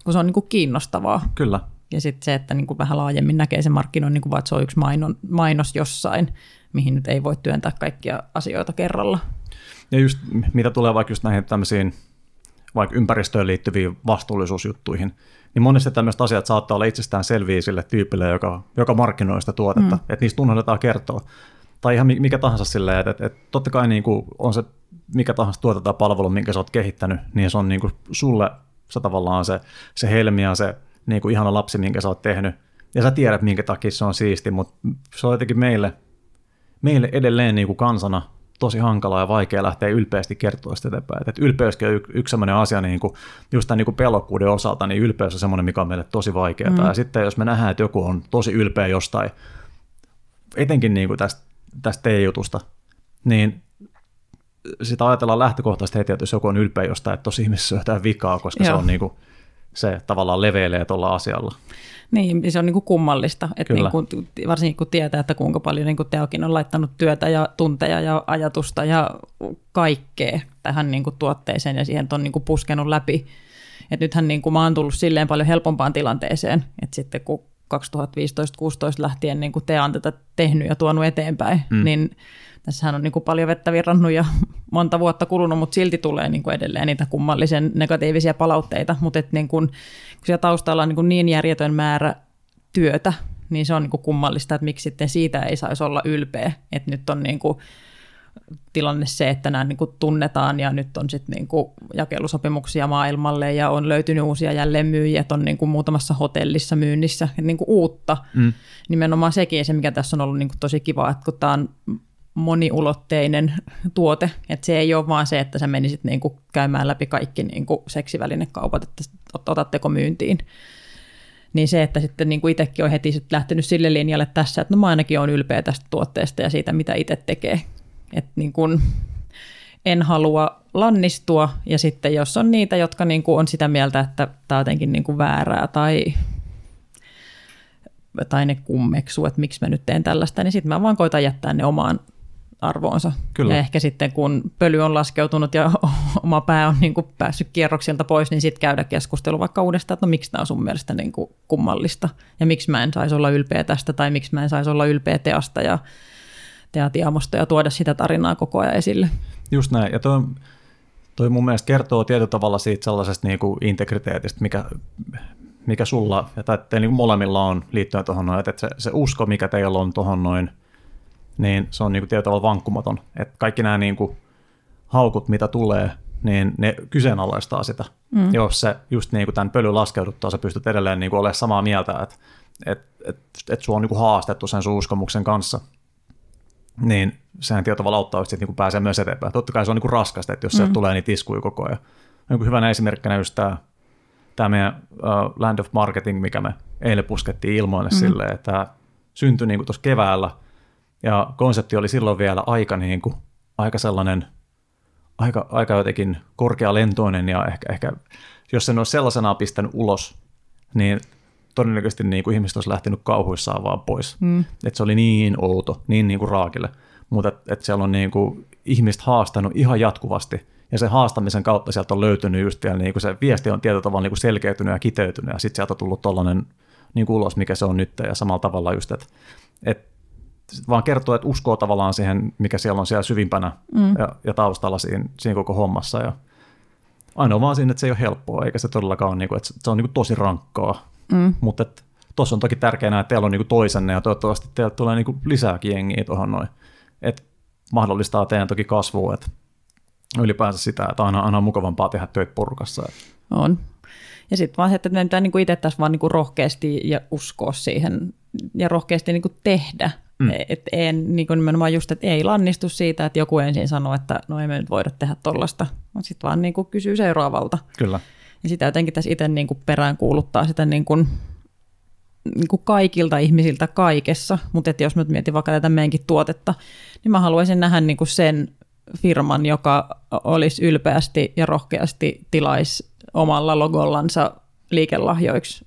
kun se on niin kuin kiinnostavaa. Kyllä. Ja sitten se, että niin kuin vähän laajemmin näkee sen markkinoinnin, niin kuin vaan, että se on yksi mainon, mainos jossain, mihin nyt ei voi työntää kaikkia asioita kerralla. Ja just mitä tulee vaikka just näihin tämmöisiin vaikka ympäristöön liittyviin vastuullisuusjuttuihin, niin monesti tämmöiset asiat saattaa olla itsestään selviä sille tyypille, joka, joka markkinoi sitä tuotetta, mm. että niistä unohdetaan kertoa. tai ihan mikä tahansa silleen, että, että, että totta kai niin kuin on se mikä tahansa tuote tai palvelu, minkä sä oot kehittänyt, niin se on niin kuin sulle se tavallaan se, se helmi ja se niin kuin ihana lapsi, minkä sä oot tehnyt. Ja sä tiedät, minkä takia se on siisti, mutta se on jotenkin meille, meille edelleen niin kuin kansana tosi hankala ja vaikea lähteä ylpeästi kertoa sitä eteenpäin. Et ylpeyskin on y- yksi sellainen asia, niin kuin, just tämän niin kuin pelokkuuden osalta, niin ylpeys on sellainen, mikä on meille tosi vaikeaa. Mm. Ja sitten jos me nähdään, että joku on tosi ylpeä jostain, etenkin niin kuin tästä, tästä teejutusta, niin sitä ajatellaan lähtökohtaisesti heti, että jos joku on ylpeä jostain, että tosi ihmisessä on jotain vikaa, koska Joo. se on niin kuin, se tavallaan leveilee tuolla asialla. Niin, se on niin kuin kummallista, että niin kuin, varsinkin kun tietää, että kuinka paljon niin kuin Teokin on laittanut työtä ja tunteja ja ajatusta ja kaikkea tähän niin kuin tuotteeseen ja siihen on niin kuin puskenut läpi. Et nythän niin kuin mä oon tullut silleen paljon helpompaan tilanteeseen, että sitten kun 2015-2016 lähtien niin kuin Tea on tätä tehnyt ja tuonut eteenpäin, mm. niin tässähän on niin kuin paljon vettä virrannut ja monta vuotta kulunut, mutta silti tulee niin kuin edelleen niitä kummallisen negatiivisia palautteita, mutta et niin kuin, kun siellä taustalla on niin, kuin niin järjetön määrä työtä, niin se on niin kuin kummallista, että miksi sitten siitä ei saisi olla ylpeä, että nyt on niin kuin tilanne se, että nämä niin kuin tunnetaan ja nyt on sitten niin kuin jakelusopimuksia maailmalle ja on löytynyt uusia jälleenmyyjiä, että on niin kuin muutamassa hotellissa myynnissä, niin kuin uutta. Mm. Nimenomaan sekin se, mikä tässä on ollut niin kuin tosi kiva, että kun tämä on moniulotteinen tuote, että se ei ole vaan se, että sä menisit niin kuin käymään läpi kaikki niin kuin seksivälinekaupat, että otatteko myyntiin. Niin se, että sitten niin kuin itsekin on heti lähtenyt sille linjalle tässä, että no mä ainakin olen ylpeä tästä tuotteesta ja siitä, mitä itse tekee. Että niin kuin en halua lannistua ja sitten jos on niitä, jotka niin kuin on sitä mieltä, että tämä on jotenkin niin kuin väärää tai tai ne kummeksuu, että miksi mä nyt teen tällaista, niin sitten mä vaan koitan jättää ne omaan arvoonsa. Kyllä. Ja ehkä sitten kun pöly on laskeutunut ja oma pää on niin kuin päässyt kierroksilta pois, niin sitten käydä keskustelu vaikka uudestaan, että no miksi tämä on sun mielestä niin kuin kummallista ja miksi mä en saisi olla ylpeä tästä tai miksi mä en saisi olla ylpeä teasta ja teatiamosta ja tuoda sitä tarinaa koko ajan esille. Just näin. Ja toi, toi mun mielestä kertoo tietyllä tavalla siitä sellaisesta niin kuin integriteetistä, mikä, mikä sulla ja tai niin molemmilla on liittyen tuohon noin, että se, se usko, mikä teillä on tuohon noin – niin se on niin kuin tietyllä tavalla vankkumaton. Että kaikki nämä niin kuin haukut, mitä tulee, niin ne kyseenalaistaa sitä. Mm. Jos se just niin kuin tämän pölyn laskeuduttaa, sä pystyt edelleen niin kuin olemaan samaa mieltä, että et, et, et sua on niin kuin haastettu sen sun uskomuksen kanssa, niin sehän tietyllä tavalla auttaa että niin pääsee myös eteenpäin. Totta kai se on niin kuin raskasta, että jos mm. se tulee niitä iskuja koko ajan. Niin kuin hyvänä esimerkkinä just tämä, tämä meidän uh, Land of Marketing, mikä me eilen puskettiin ilmoille mm. silleen, että syntyi niin tuossa keväällä – ja konsepti oli silloin vielä aika, niin kuin, aika sellainen, aika, aika jotenkin korkealentoinen ja ehkä, ehkä jos sen olisi sellaisena pistänyt ulos, niin todennäköisesti niin kuin ihmiset olisi lähtenyt kauhuissaan vaan pois. Mm. Et se oli niin outo, niin, niin kuin raakille. Mutta et, et siellä on niin kuin ihmiset haastanut ihan jatkuvasti, ja sen haastamisen kautta sieltä on löytynyt just vielä, niin kuin se viesti on tietyllä tavalla niin kuin selkeytynyt ja kiteytynyt, ja sitten sieltä on tullut tollainen niin kuin ulos, mikä se on nyt, ja samalla tavalla just, että et vaan kertoo, että uskoo tavallaan siihen, mikä siellä on siellä syvimpänä mm. ja, ja taustalla siinä, siinä koko hommassa. Ja ainoa vaan siinä, että se ei ole helppoa, eikä se todellakaan ole, niin kuin, että se on niin kuin tosi rankkaa. Mm. Mutta tuossa on toki tärkeää, että teillä on niin kuin toisenne ja toivottavasti teillä tulee niin kuin lisääkin jengiä tuohon noin. Että mahdollistaa teidän toki kasvua, että ylipäänsä sitä, että aina, aina on mukavampaa tehdä töitä porukassa. On. Ja sitten vaan se, että ne pitää niin itse tässä vaan niin rohkeasti ja uskoa siihen ja rohkeasti niin tehdä Mm. Et en, niin kuin nimenomaan just, että ei lannistu siitä, että joku ensin sanoo, että no ei me nyt voida tehdä tollasta, mutta sitten vaan niin kuin kysyy seuraavalta. Kyllä. Ja sitä jotenkin tässä itse niin kuin perään kuuluttaa sitä niin kuin, niin kuin kaikilta ihmisiltä kaikessa, mutta että jos nyt mietin vaikka tätä meidänkin tuotetta, niin mä haluaisin nähdä niin kuin sen firman, joka olisi ylpeästi ja rohkeasti tilaisi omalla logollansa liikelahjoiksi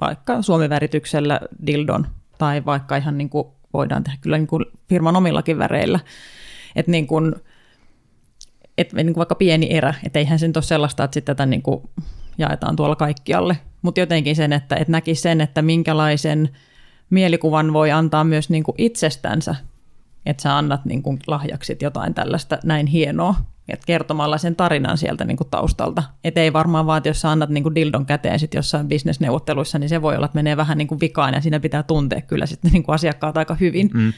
vaikka suomivärityksellä dildon tai vaikka ihan niin kuin voidaan tehdä kyllä niin kuin firman omillakin väreillä. Että niin kuin, et niin kuin vaikka pieni erä, että eihän se nyt ole sellaista, että sitten tätä niin kuin jaetaan tuolla kaikkialle. Mutta jotenkin sen, että, että näki sen, että minkälaisen mielikuvan voi antaa myös niin kuin itsestänsä, että sä annat niin kuin lahjaksi jotain tällaista näin hienoa, että kertomalla sen tarinan sieltä niin kuin taustalta. Et ei varmaan vaan, että jos sä annat niin kuin dildon käteen sit jossain bisnesneuvotteluissa, niin se voi olla, että menee vähän niin kuin vikaan ja siinä pitää tuntea kyllä sitten niin kuin asiakkaat aika hyvin. Mm.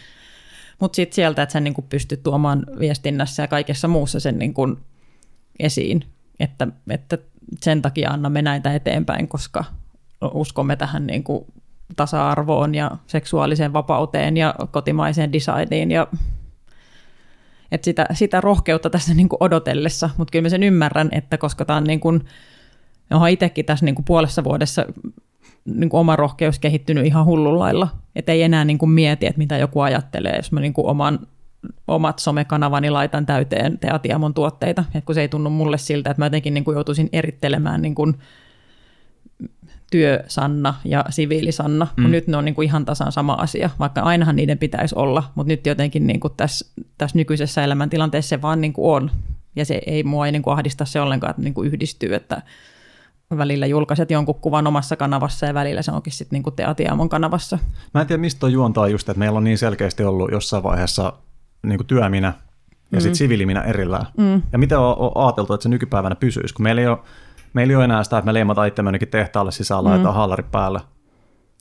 Mutta sitten sieltä, että sä niin kuin pystyt tuomaan viestinnässä ja kaikessa muussa sen niin kuin esiin, että, että sen takia annamme näitä eteenpäin, koska uskomme tähän niin kuin tasa-arvoon ja seksuaaliseen vapauteen ja kotimaiseen designiin ja että sitä, sitä rohkeutta tässä niin kuin odotellessa, mutta kyllä mä sen ymmärrän, että koska tämä on niin kuin, onhan itsekin tässä niin kuin puolessa vuodessa niin kuin oma rohkeus kehittynyt ihan hullunlailla, että ei enää niin kuin mieti, että mitä joku ajattelee, jos mä niin kuin oman, omat somekanavani laitan täyteen Teatiamon tuotteita, että kun se ei tunnu mulle siltä, että mä jotenkin niin kuin joutuisin erittelemään niin kuin työ-Sanna ja siviili-Sanna, mm. nyt ne on niin kuin ihan tasan sama asia, vaikka ainahan niiden pitäisi olla, mutta nyt jotenkin niin kuin tässä, tässä nykyisessä elämäntilanteessa se vaan niin kuin on, ja se ei mua ei niin kuin ahdista se ollenkaan, että niin kuin yhdistyy, että välillä julkaiset jonkun kuvan omassa kanavassa ja välillä se onkin sitten niin Teatiamon kanavassa. Mä en tiedä, mistä on juontaa just, että meillä on niin selkeästi ollut jossain vaiheessa niin kuin työminä ja mm. sitten siviiliminä erillään. Mm. Ja mitä on, on ajateltu, että se nykypäivänä pysyisi, kun meillä ei ole meillä ei ole enää sitä, että me leimataan itse jonnekin tehtaalle sisään, mm. laitetaan haalari päälle.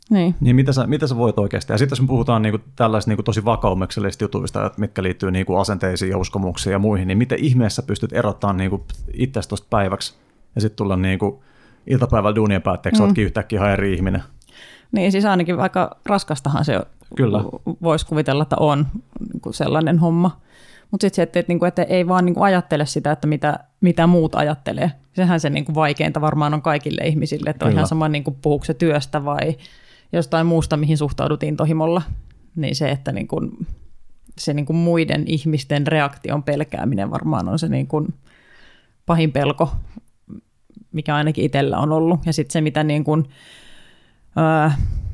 Niin. niin mitä, sä, mitä sä voit oikeasti? Ja sitten jos me puhutaan niinku tällaisista niinku tosi vakaumuksellisista jutuista, mitkä liittyy niinku asenteisiin ja uskomuksiin ja muihin, niin miten ihmeessä pystyt erottamaan niinku itsestä tuosta päiväksi ja sitten tulla niinku iltapäivällä duunien päätteeksi, mm. oletkin yhtäkkiä ihan eri ihminen. Niin, siis ainakin aika raskastahan se Kyllä. voisi kuvitella, että on niin sellainen homma. Mutta sitten se, että, että, niinku, että ei vaan niin kuin ajattele sitä, että mitä, mitä muut ajattelee. Sehän se niin kuin vaikeinta varmaan on kaikille ihmisille, että on ihan sama niin kuin puhuuko se työstä vai jostain muusta, mihin suhtaudut intohimolla. Niin se, että niin kuin, se niin kuin muiden ihmisten reaktion pelkääminen varmaan on se niin kuin pahin pelko, mikä ainakin itsellä on ollut. Ja sitten se, mitä niin kuin, öö,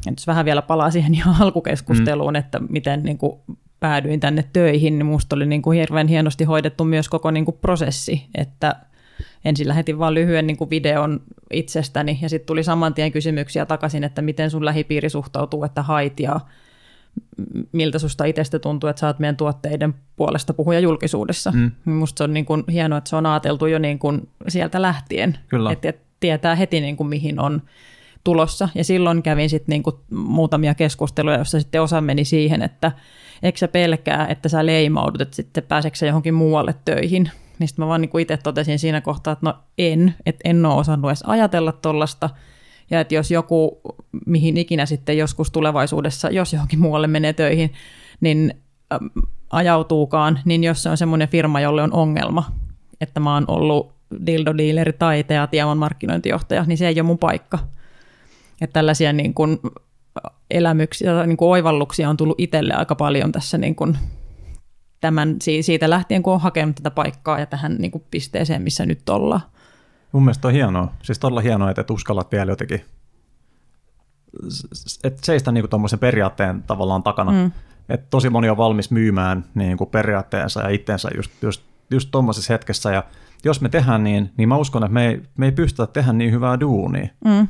jos vähän vielä palaa siihen ihan alkukeskusteluun, mm. että miten niin kuin päädyin tänne töihin, niin minusta oli niin kuin hirveän hienosti hoidettu myös koko niin kuin prosessi, että ensin lähetin vain lyhyen niin kuin videon itsestäni ja sitten tuli saman tien kysymyksiä takaisin, että miten sun lähipiiri suhtautuu, että hait ja miltä susta itsestä tuntuu, että sä oot meidän tuotteiden puolesta puhuja julkisuudessa. Mm. Minusta se on niin kuin hienoa, että se on ajateltu jo niin kuin sieltä lähtien, Kyllä. että tietää heti niin kuin mihin on tulossa. Ja silloin kävin sitten niin kuin muutamia keskusteluja, joissa sitten osa meni siihen, että eikö sä pelkää, että sä leimaudut, että sitten pääseekö johonkin muualle töihin. Sitten mä vaan niin itse totesin siinä kohtaa, että no en, että en ole osannut edes ajatella tuollaista. Ja että jos joku, mihin ikinä sitten joskus tulevaisuudessa, jos johonkin muualle menee töihin, niin ajautuukaan, niin jos se on semmoinen firma, jolle on ongelma, että mä oon ollut dildo-dealeri tai teatiamon markkinointijohtaja, niin se ei ole mun paikka. Että tällaisia niin kuin elämyksiä, niin kuin oivalluksia on tullut itselle aika paljon tässä niin kuin tämän, siitä lähtien, kun on hakenut tätä paikkaa ja tähän niin kuin pisteeseen, missä nyt ollaan. Mun mielestä on hienoa, siis todella hienoa, että uskallat vielä jotenkin että seistä niin tuommoisen periaatteen tavallaan takana. Mm. Että tosi moni on valmis myymään niin kuin periaatteensa ja itsensä just, just, just tuommoisessa hetkessä. Ja jos me tehdään niin, niin mä uskon, että me ei, me ei pystytä tehdä niin hyvää duunia. Mm.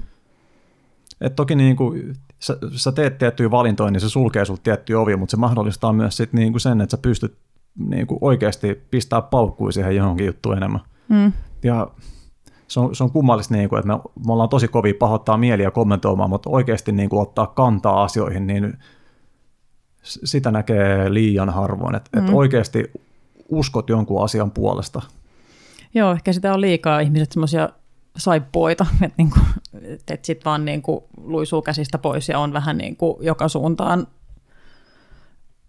Et toki niin kuin, sä, sä teet tiettyjä valintoja, niin se sulkee sulta tiettyjä ovia, mutta se mahdollistaa myös sit niin kuin sen, että sä pystyt niin kuin oikeasti pistää paukkuja siihen johonkin juttuun enemmän. Mm. Ja se on, se on kummallista, niin kuin, että me, me ollaan tosi kovin pahoittaa mieliä kommentoimaan, mutta oikeasti niin kuin, ottaa kantaa asioihin, niin sitä näkee liian harvoin, että, mm. että oikeasti uskot jonkun asian puolesta. Joo, ehkä sitä on liikaa ihmiset semmoisia saippuoita, että, niin kuin, että sitten vaan niin kuin luisuu käsistä pois ja on vähän niin kuin joka suuntaan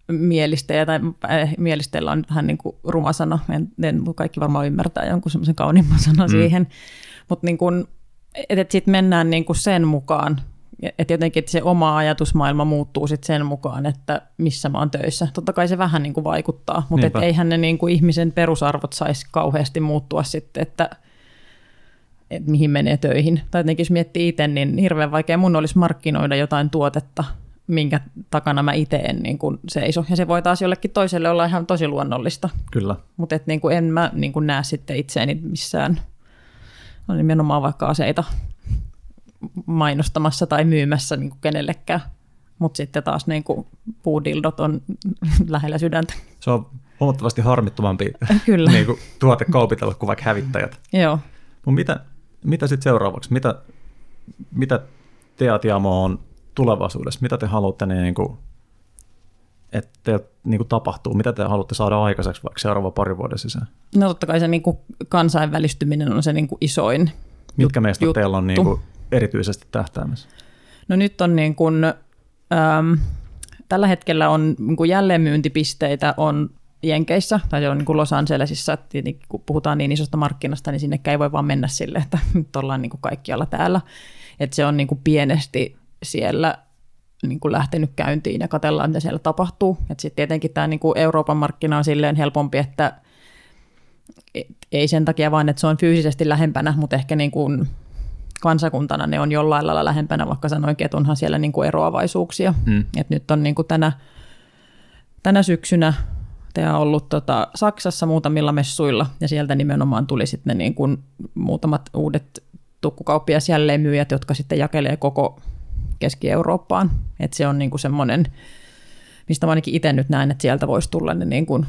mielistejä, tai äh, mielisteellä on vähän niin kuin ruma sana, en, en, kaikki varmaan ymmärtää jonkun semmoisen kauniimman sanan mm. siihen, mutta niin kuin, et sitten mennään niin kuin sen mukaan, että jotenkin että se oma ajatusmaailma muuttuu sitten sen mukaan, että missä mä oon töissä. Totta kai se vähän niin kuin vaikuttaa, mutta et eihän ne niin kuin ihmisen perusarvot saisi kauheasti muuttua sitten, että – että mihin menee töihin. Tai jotenkin jos miettii itse, niin hirveän vaikea mun olisi markkinoida jotain tuotetta, minkä takana mä itse en niin kuin seiso. Ja se voi taas jollekin toiselle olla ihan tosi luonnollista. Kyllä. Mutta niin en mä niin kuin näe sitten itseäni missään no nimenomaan vaikka aseita mainostamassa tai myymässä niin kuin kenellekään. Mutta sitten taas niin kuin puudildot on lähellä sydäntä. Se on huomattavasti harmittomampi Kyllä. Niin kuin tuote kaupitella kuin vaikka hävittäjät. Joo. Mutta mitä, mitä sitten seuraavaksi? Mitä, mitä Teatiamo on tulevaisuudessa? Mitä te haluatte niin kuin että niin kuin tapahtuu? Mitä te haluatte saada aikaiseksi vaikka seuraava pari vuoden sisään? No totta kai se niin kuin kansainvälistyminen on se niin kuin isoin Mitkä meistä juttu. teillä on niin kuin erityisesti tähtäämässä? No nyt on niin kuin, ähm, tällä hetkellä on niin kuin jälleenmyyntipisteitä on Jenkeissä, tai se on niin kuin Los Angelesissa, että kun puhutaan niin isosta markkinasta, niin sinne ei voi vaan mennä sille, että nyt ollaan niin kuin kaikkialla täällä. Että se on niin kuin pienesti siellä niin kuin lähtenyt käyntiin ja katsellaan, mitä siellä tapahtuu. Että sitten tietenkin tämä niin kuin Euroopan markkina on silleen helpompi, että ei sen takia vaan, että se on fyysisesti lähempänä, mutta ehkä niin kuin kansakuntana ne on jollain lailla lähempänä, vaikka sanoinkin, että onhan siellä niin kuin eroavaisuuksia. Mm. Et nyt on niin kuin tänä, tänä syksynä on ollut tota Saksassa muutamilla messuilla, ja sieltä nimenomaan tuli sitten niin kuin muutamat uudet tukkukauppias jälleenmyyjät, jotka sitten jakelee koko Keski-Eurooppaan. Et se on niin kuin semmoinen, mistä mä ainakin itse nyt näen, että sieltä voisi tulla ne niin kuin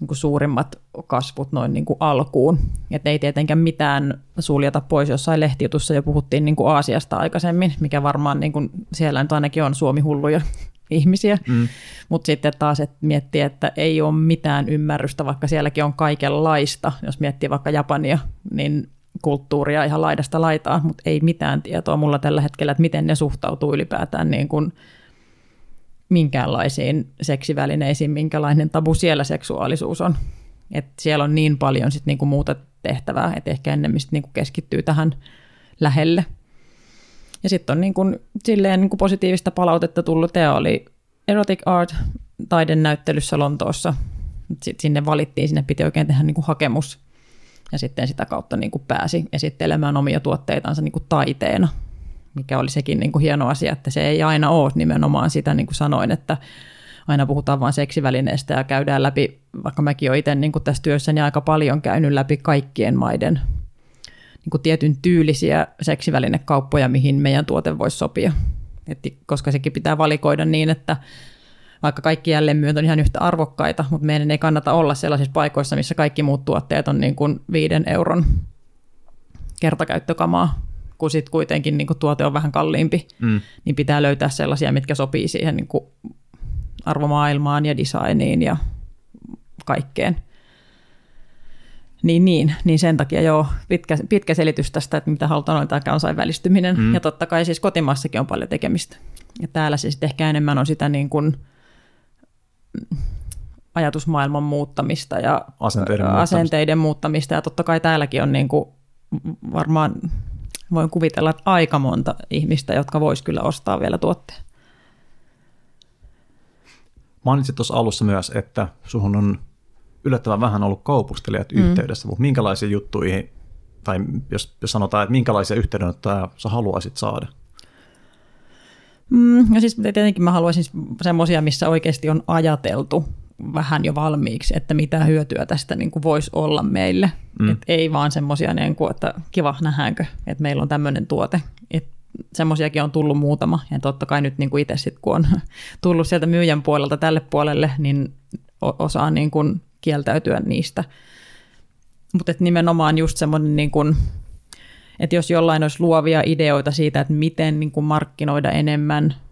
niin kuin suurimmat kasvut noin niin kuin alkuun. Et ei tietenkään mitään suljeta pois. Jossain lehtijutussa jo puhuttiin niin kuin Aasiasta aikaisemmin, mikä varmaan niin kuin siellä nyt ainakin on Suomi-hulluja ihmisiä. Mm. Mutta sitten taas että miettii, että ei ole mitään ymmärrystä, vaikka sielläkin on kaikenlaista. Jos miettii vaikka Japania, niin kulttuuria ihan laidasta laitaa, mutta ei mitään tietoa mulla tällä hetkellä, että miten ne suhtautuu ylipäätään niin kuin minkäänlaisiin seksivälineisiin, minkälainen tabu siellä seksuaalisuus on. Et siellä on niin paljon sit niinku muuta tehtävää, että ehkä ennemmin niinku keskittyy tähän lähelle. Ja sitten on niinku, silleen niinku positiivista palautetta tullut. Teo oli Erotic Art taiden näyttelyssä Lontoossa. Sitten sinne valittiin, sinne piti oikein tehdä niinku hakemus. Ja sitten sitä kautta niinku pääsi esittelemään omia tuotteitansa niinku taiteena mikä oli sekin niin kuin hieno asia, että se ei aina ole nimenomaan sitä, niin kuin sanoin, että aina puhutaan vain seksivälineestä ja käydään läpi, vaikka mäkin olen itse niin kuin tässä työssäni aika paljon käynyt läpi kaikkien maiden niin kuin tietyn tyylisiä seksivälinekauppoja, mihin meidän tuote voisi sopia. Et koska sekin pitää valikoida niin, että vaikka kaikki jälleenmyyntö on ihan yhtä arvokkaita, mutta meidän ei kannata olla sellaisissa paikoissa, missä kaikki muut tuotteet on niin kuin viiden euron kertakäyttökamaa, kun sitten kuitenkin niin kuin tuote on vähän kalliimpi, mm. niin pitää löytää sellaisia, mitkä sopii siihen niin kuin arvomaailmaan ja designiin ja kaikkeen. Niin, niin, niin sen takia joo, pitkä, pitkä selitys tästä, että mitä halutaan olla tämä kansainvälistyminen. Mm. Ja totta kai siis kotimaassakin on paljon tekemistä. Ja täällä siis ehkä enemmän on sitä niin kuin ajatusmaailman muuttamista ja asenteiden, asenteiden muuttamista. Ja totta kai täälläkin on niin kuin varmaan voin kuvitella, että aika monta ihmistä, jotka vois kyllä ostaa vielä tuotteen. Mainitsit tuossa alussa myös, että suhun on yllättävän vähän ollut kaupustelijat mm. yhteydessä, mutta minkälaisiin juttuihin, tai jos, jos sanotaan, että minkälaisia yhteydenottoja sä haluaisit saada? Mm, no siis tietenkin mä haluaisin semmoisia, missä oikeasti on ajateltu vähän jo valmiiksi, että mitä hyötyä tästä niin kuin voisi olla meille. Mm. Et ei vaan semmoisia, niin kuin, että kiva nähdäänkö, että meillä on tämmöinen tuote. Semmoisiakin on tullut muutama, ja totta kai nyt niin kuin itse sit, kun on tullut sieltä myyjän puolelta tälle puolelle, niin osaa niin kuin kieltäytyä niistä. Mutta nimenomaan just semmoinen, niin kuin, että jos jollain olisi luovia ideoita siitä, että miten niin kuin markkinoida enemmän –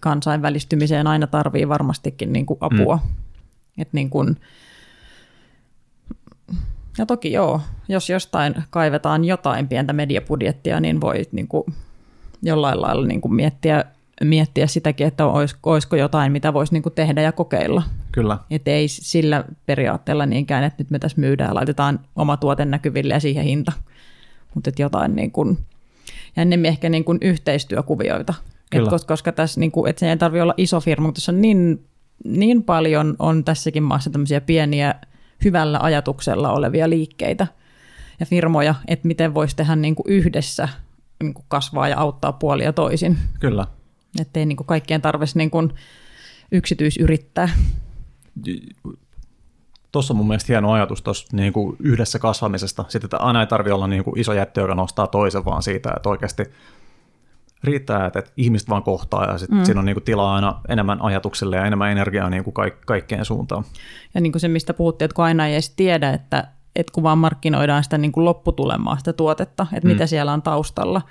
kansainvälistymiseen aina tarvii varmastikin niin kuin apua. Mm. Et niin kuin, ja toki joo, jos jostain kaivetaan jotain pientä mediapudjettia, niin voi niin kuin jollain lailla niin kuin miettiä, miettiä sitäkin, että olisiko, olisiko jotain, mitä voisi niin kuin tehdä ja kokeilla. Kyllä. Että ei sillä periaatteella niinkään, että nyt me tässä myydään ja laitetaan oma tuote näkyville ja siihen hinta. Mutta jotain niin kuin, ja ennemmin ehkä niin kuin yhteistyökuvioita, et koska, koska tässä, niin kuin, että se ei tarvitse olla iso firma, mutta tässä on niin, niin paljon on tässäkin maassa tämmöisiä pieniä hyvällä ajatuksella olevia liikkeitä ja firmoja, että miten voisi tehdä niin kuin yhdessä niin kuin kasvaa ja auttaa puolia toisin. Kyllä. Että ei niin kuin kaikkien tarvitsisi niin kuin yksityisyrittää. Tuossa on mun mielestä hieno ajatus tuossa niin kuin yhdessä kasvamisesta. Sitten että aina ei tarvitse olla niin kuin iso jätti, joka nostaa toisen, vaan siitä, että oikeasti riittää, että, että ihmiset vaan kohtaa ja sitten mm. siinä on niin kuin tilaa aina enemmän ajatukselle ja enemmän energiaa niin kuin kaik- kaikkeen suuntaan. Ja niin kuin se, mistä puhuttiin, että kun aina ei edes tiedä, että, että kun vaan markkinoidaan sitä niin kuin lopputulemaa, sitä tuotetta, että mm. mitä siellä on taustalla.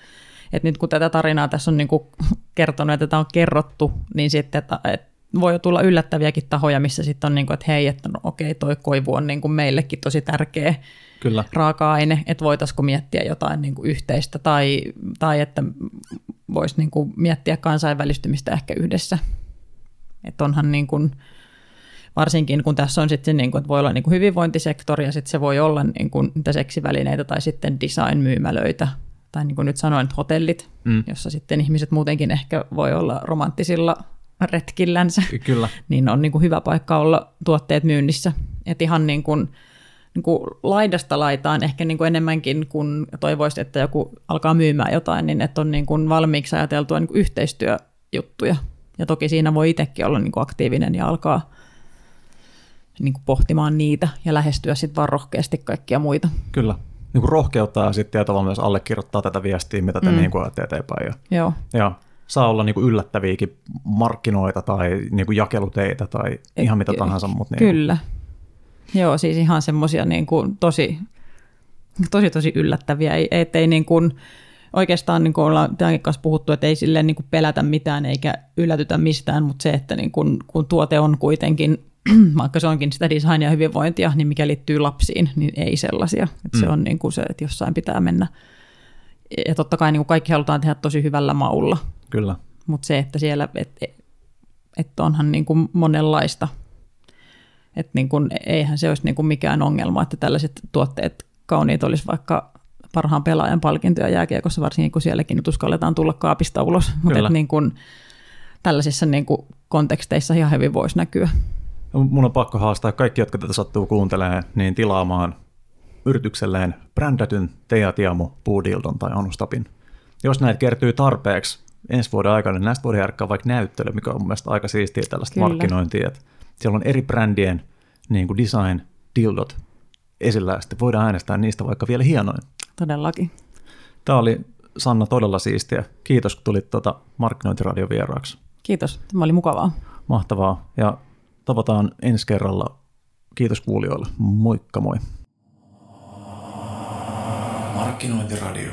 että nyt kun tätä tarinaa tässä on niin kuin kertonut, että tätä on kerrottu, niin sitten, että, että voi tulla yllättäviäkin tahoja, missä sitten on niin kuin, että hei, että no okei, toi koivu on niin kuin meillekin tosi tärkeä Kyllä. raaka-aine, että voitaisiko miettiä jotain niin kuin yhteistä tai, tai että voisi niin kuin miettiä kansainvälistymistä ehkä yhdessä. Että onhan niin kuin, varsinkin kun tässä on sitten niin kuin, että voi olla niin kuin hyvinvointisektori ja sitten se voi olla niin kuin niitä seksivälineitä tai sitten design-myymälöitä tai niin kuin nyt sanoin, hotellit, mm. jossa sitten ihmiset muutenkin ehkä voi olla romanttisilla retkillänsä, Kyllä. niin on niin kuin hyvä paikka olla tuotteet myynnissä. Et ihan niin kuin, niin kuin laidasta laitaan ehkä niin kuin enemmänkin, kun toivoisi, että joku alkaa myymään jotain, niin että on niin kuin valmiiksi ajateltua niin kuin yhteistyöjuttuja. Ja toki siinä voi itsekin olla niin kuin aktiivinen ja alkaa niin kuin pohtimaan niitä ja lähestyä sitten vaan rohkeasti kaikkia muita. Kyllä. Niin kuin rohkeuttaa ja sitten tavallaan myös allekirjoittaa tätä viestiä, mitä te mm. niin kuin eteenpäin. Ja, Joo. Ja saa olla niin kuin yllättäviäkin markkinoita tai niin kuin jakeluteitä tai ihan mitä tahansa. Mutta niin Kyllä. Joo, siis ihan semmoisia niin kuin tosi, tosi, tosi yllättäviä. Ei, ettei niin kuin, oikeastaan niin kuin ollaan tämänkin kanssa puhuttu, että ei silleen niin kuin pelätä mitään eikä yllätytä mistään, mutta se, että niin kuin, kun tuote on kuitenkin, vaikka se onkin sitä designia ja hyvinvointia, niin mikä liittyy lapsiin, niin ei sellaisia. Että mm. Se on niin kuin se, että jossain pitää mennä. Ja totta kai niin kuin kaikki halutaan tehdä tosi hyvällä maulla, Kyllä. Mutta se, että siellä, että et onhan niin kuin monenlaista, että niin kuin, eihän se olisi niin kuin mikään ongelma, että tällaiset tuotteet kauniit olisi vaikka parhaan pelaajan palkintoja jääkiekossa, varsinkin kun sielläkin nyt uskalletaan tulla kaapista ulos, mutta niin kuin, tällaisissa niin kuin konteksteissa ihan hyvin voisi näkyä. Mun on pakko haastaa kaikki, jotka tätä sattuu kuuntelemaan, niin tilaamaan yritykselleen brändätyn Teatiamu, Puudildon tai Anustapin. Jos näitä kertyy tarpeeksi, ensi vuoden aikana, niin näistä voidaan järkkää vaikka näyttely, mikä on mun mielestä aika siistiä tällaista Kyllä. markkinointia. Että siellä on eri brändien niin kuin design, dildot esillä ja sitten voidaan äänestää niistä vaikka vielä hienoin. Todellakin. Tämä oli Sanna todella siistiä. Kiitos, kun tulit tuota markkinointiradion vieraaksi. Kiitos, tämä oli mukavaa. Mahtavaa ja tavataan ensi kerralla. Kiitos kuulijoille. Moikka moi. Markkinointiradio.